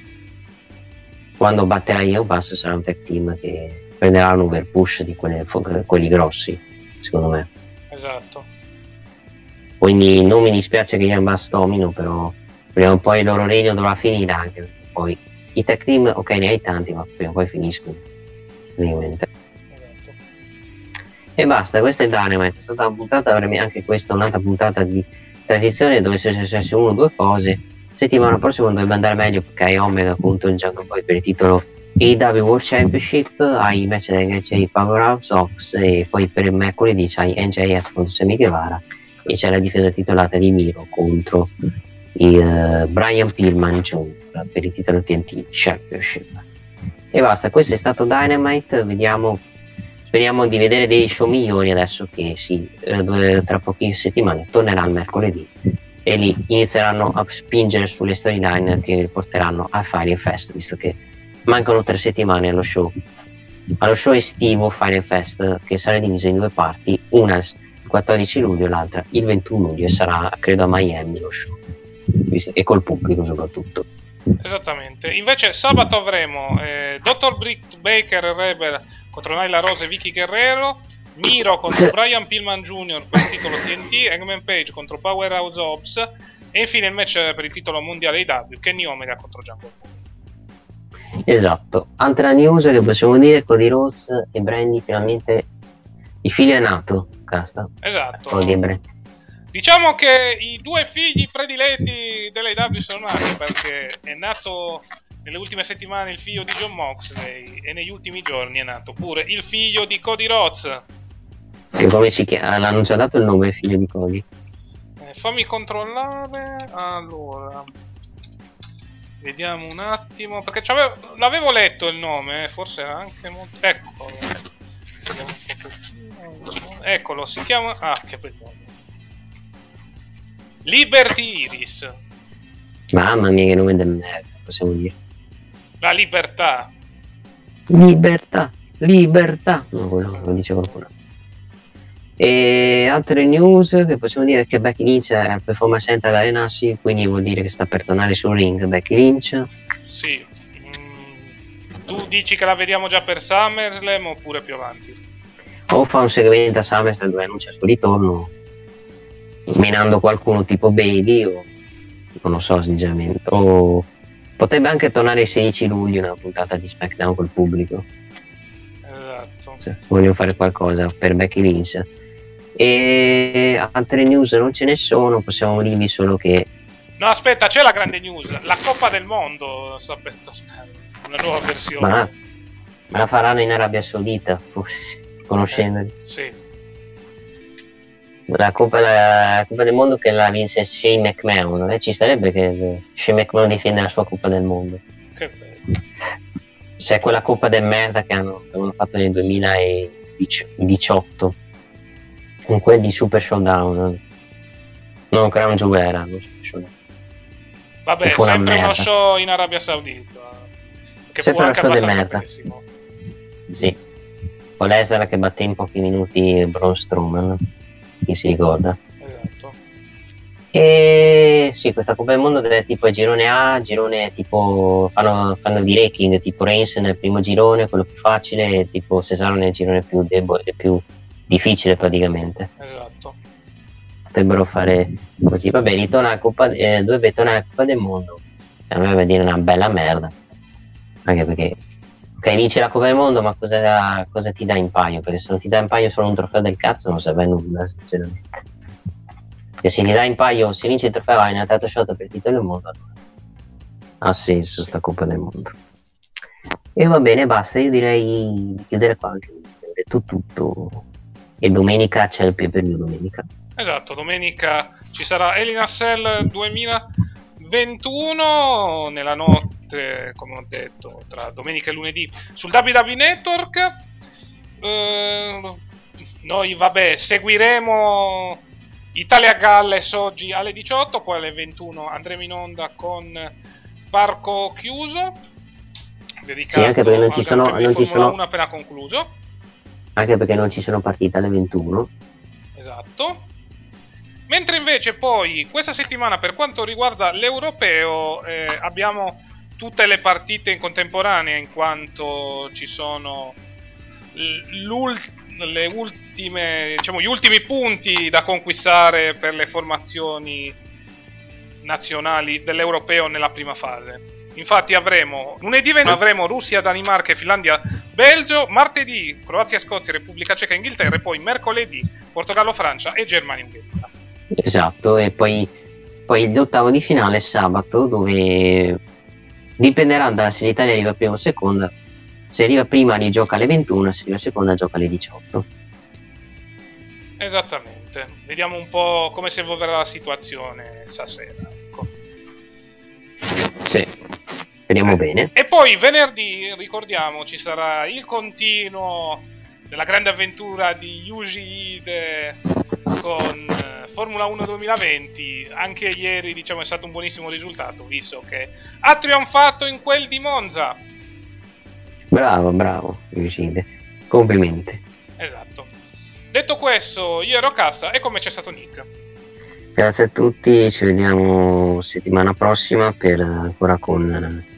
quando batterà Young Bucks sarà un tag team che prenderà un overpush di quelle- quelli grossi secondo me Esatto. quindi non mi dispiace che gli Bucks domino però prima o poi il loro regno dovrà finire anche perché poi i tag team ok ne hai tanti ma prima o poi finiscono praticamente. E basta questa è Dynamite è stata una puntata anche questa un'altra puntata di transizione dove sono successe uno o due cose settimana prossima dovrebbe andare meglio perché hai Omega contro il Jungle Boy per il titolo AEW World Championship hai i match dei c'è Powerhouse Ox e poi per il mercoledì c'hai NJF contro Sammy Guevara e c'è la difesa titolata di Miro contro il, eh, Brian Pillman Jr. per il titolo TNT Championship e basta questo è stato Dynamite vediamo speriamo di vedere dei show migliori adesso che sì, eh, tra poche settimane tornerà il mercoledì e lì inizieranno a spingere sulle storyline che porteranno a Fire Fest visto che mancano tre settimane allo show allo show estivo Fire Fest che sarà diviso in due parti una il 14 luglio e l'altra il 21 luglio e sarà credo a Miami lo show e col pubblico soprattutto Esattamente. Invece sabato avremo eh, Dr. Britt Baker Rebel contro Nyla Rose e Vicky Guerrero, Miro contro Brian Pillman Jr. per il titolo TNT, Hangman Page contro Powerhouse Ops e infine il match per il titolo mondiale AW, Kenny Omega contro Jungle Boy. Esatto. Altra news che possiamo dire, Cody Rose e Brandy finalmente il figlio è nato, casta. Esatto. Cody Brandy. Diciamo che i due figli prediletti dell'AW sono nati perché è nato nelle ultime settimane il figlio di John Moxley e negli ultimi giorni è nato pure il figlio di Cody Rhodes. Che come si chiama? L'hanno già dato il nome figlio di Cody. Eh, fammi controllare. Allora. Vediamo un attimo. Perché l'avevo letto il nome, eh, forse era anche molto. Eccolo. Eccolo, si chiama. Ah, che bel nome. Liberty Iris. Mamma mia che nome del merda, possiamo dire. La libertà. Libertà, libertà. No, quello lo dice qualcuno. E altre news che possiamo dire è che Becky Lynch è al performance center ad allenarsi, quindi vuol dire che sta per tornare sul ring Becky Lynch. Sì. Mm, tu dici che la vediamo già per SummerSlam oppure più avanti? O fa un segmento a SummerSlam dove annuncia il suo ritorno, minando qualcuno tipo Bailey, o non lo so sinceramente. O potrebbe anche tornare il 16 luglio una puntata di SmackDown col pubblico. Esatto. se vogliono fare qualcosa per Becky Lynch. E altre news non ce ne sono, possiamo dirvi solo che No, aspetta, c'è la grande news. La Coppa del Mondo sta per tornare. Una nuova versione. Ma, ma la faranno in Arabia Saudita, forse, conoscendoli. Sì. La Coppa, la Coppa del Mondo che la vinse Shane McMahon. Eh, ci starebbe che Shane McMahon difenda la sua Coppa del Mondo. Che bello. Se è quella Coppa del merda che hanno, che hanno fatto nel 2018 con quel di Super Showdown. Non Crown Jewel era. Vabbè, Fu sempre uno show in Arabia Saudita. Che fu Sempre uno anche merda. bellissimo. Sì. Con Lesnar che batté in pochi minuti Braun Strowman, chi si ricorda. Esatto. E sì, questa Coppa del Mondo è tipo girone A, girone tipo fanno, fanno di ranking, tipo Reigns nel primo girone, quello più facile, e tipo Cesaro nel girone più debole, più difficile praticamente. Esatto. Potrebbero fare così. Vabbè, ritorna la Coppa, eh, dovrebbe tornare la Coppa del Mondo. A me va dire una bella merda. Anche perché, ok, vinci la Coppa del Mondo, ma cosa, cosa ti dà in paio? Perché se non ti dà in paio solo un trofeo del cazzo non serve a nulla, sinceramente. E se ti dà in paio, se vinci il trofeo hai una tata shot per il titolo del mondo, allora ha senso sta Coppa del Mondo. E va bene, basta, io direi di chiudere qua, anche ho detto tutto. E domenica c'è il più per domenica. Esatto, domenica ci sarà Elina Sell 2000 21 nella notte, come ho detto, tra domenica e lunedì sul WW Network. Eh, noi, vabbè, seguiremo Italia Galles oggi alle 18, poi alle 21 andremo in onda con Parco Chiuso. Dedicato sì, anche perché non ci sono... Non ci sono... appena concluso. Anche perché non ci sono partite alle 21. Esatto Mentre invece poi questa settimana per quanto riguarda l'europeo eh, abbiamo tutte le partite in contemporanea in quanto ci sono ultime, diciamo, gli ultimi punti da conquistare per le formazioni nazionali dell'europeo nella prima fase. Infatti avremo lunedì 20 avremo Russia, Danimarca e Finlandia, Belgio, martedì Croazia, Scozia, Repubblica Ceca, Inghilterra e poi mercoledì Portogallo, Francia e Germania, Ungheria. Esatto, e poi, poi l'ottavo di finale è sabato dove dipenderà da se l'Italia arriva prima o seconda. Se arriva prima rigioca alle 21, se arriva seconda gioca alle 18. Esattamente. Vediamo un po' come si evolverà la situazione stasera. ecco. Sì, speriamo bene. E poi venerdì, ricordiamo, ci sarà il continuo della grande avventura di Yuji Ide con eh, Formula 1 2020. Anche ieri, diciamo, è stato un buonissimo risultato, visto che ha trionfato in quel di Monza. Bravo, bravo, Lucide. Complimenti. Esatto. Detto questo, io ero Cassa e come c'è stato Nick. Grazie a tutti, ci vediamo settimana prossima per ancora con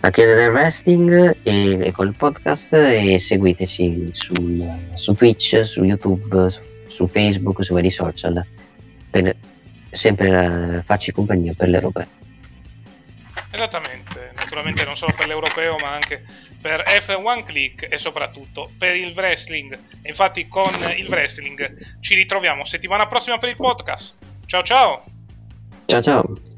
la Chiesa del Wrestling e, e con il podcast e seguiteci sul- su Twitch, su YouTube, su, su Facebook, su vari social per sempre eh, farci compagnia per l'Europeo. Esattamente, naturalmente non solo per l'europeo ma anche per F1 Click e soprattutto per il wrestling. E infatti con il wrestling ci ritroviamo settimana prossima per il podcast. Ciao ciao! Ciao ciao!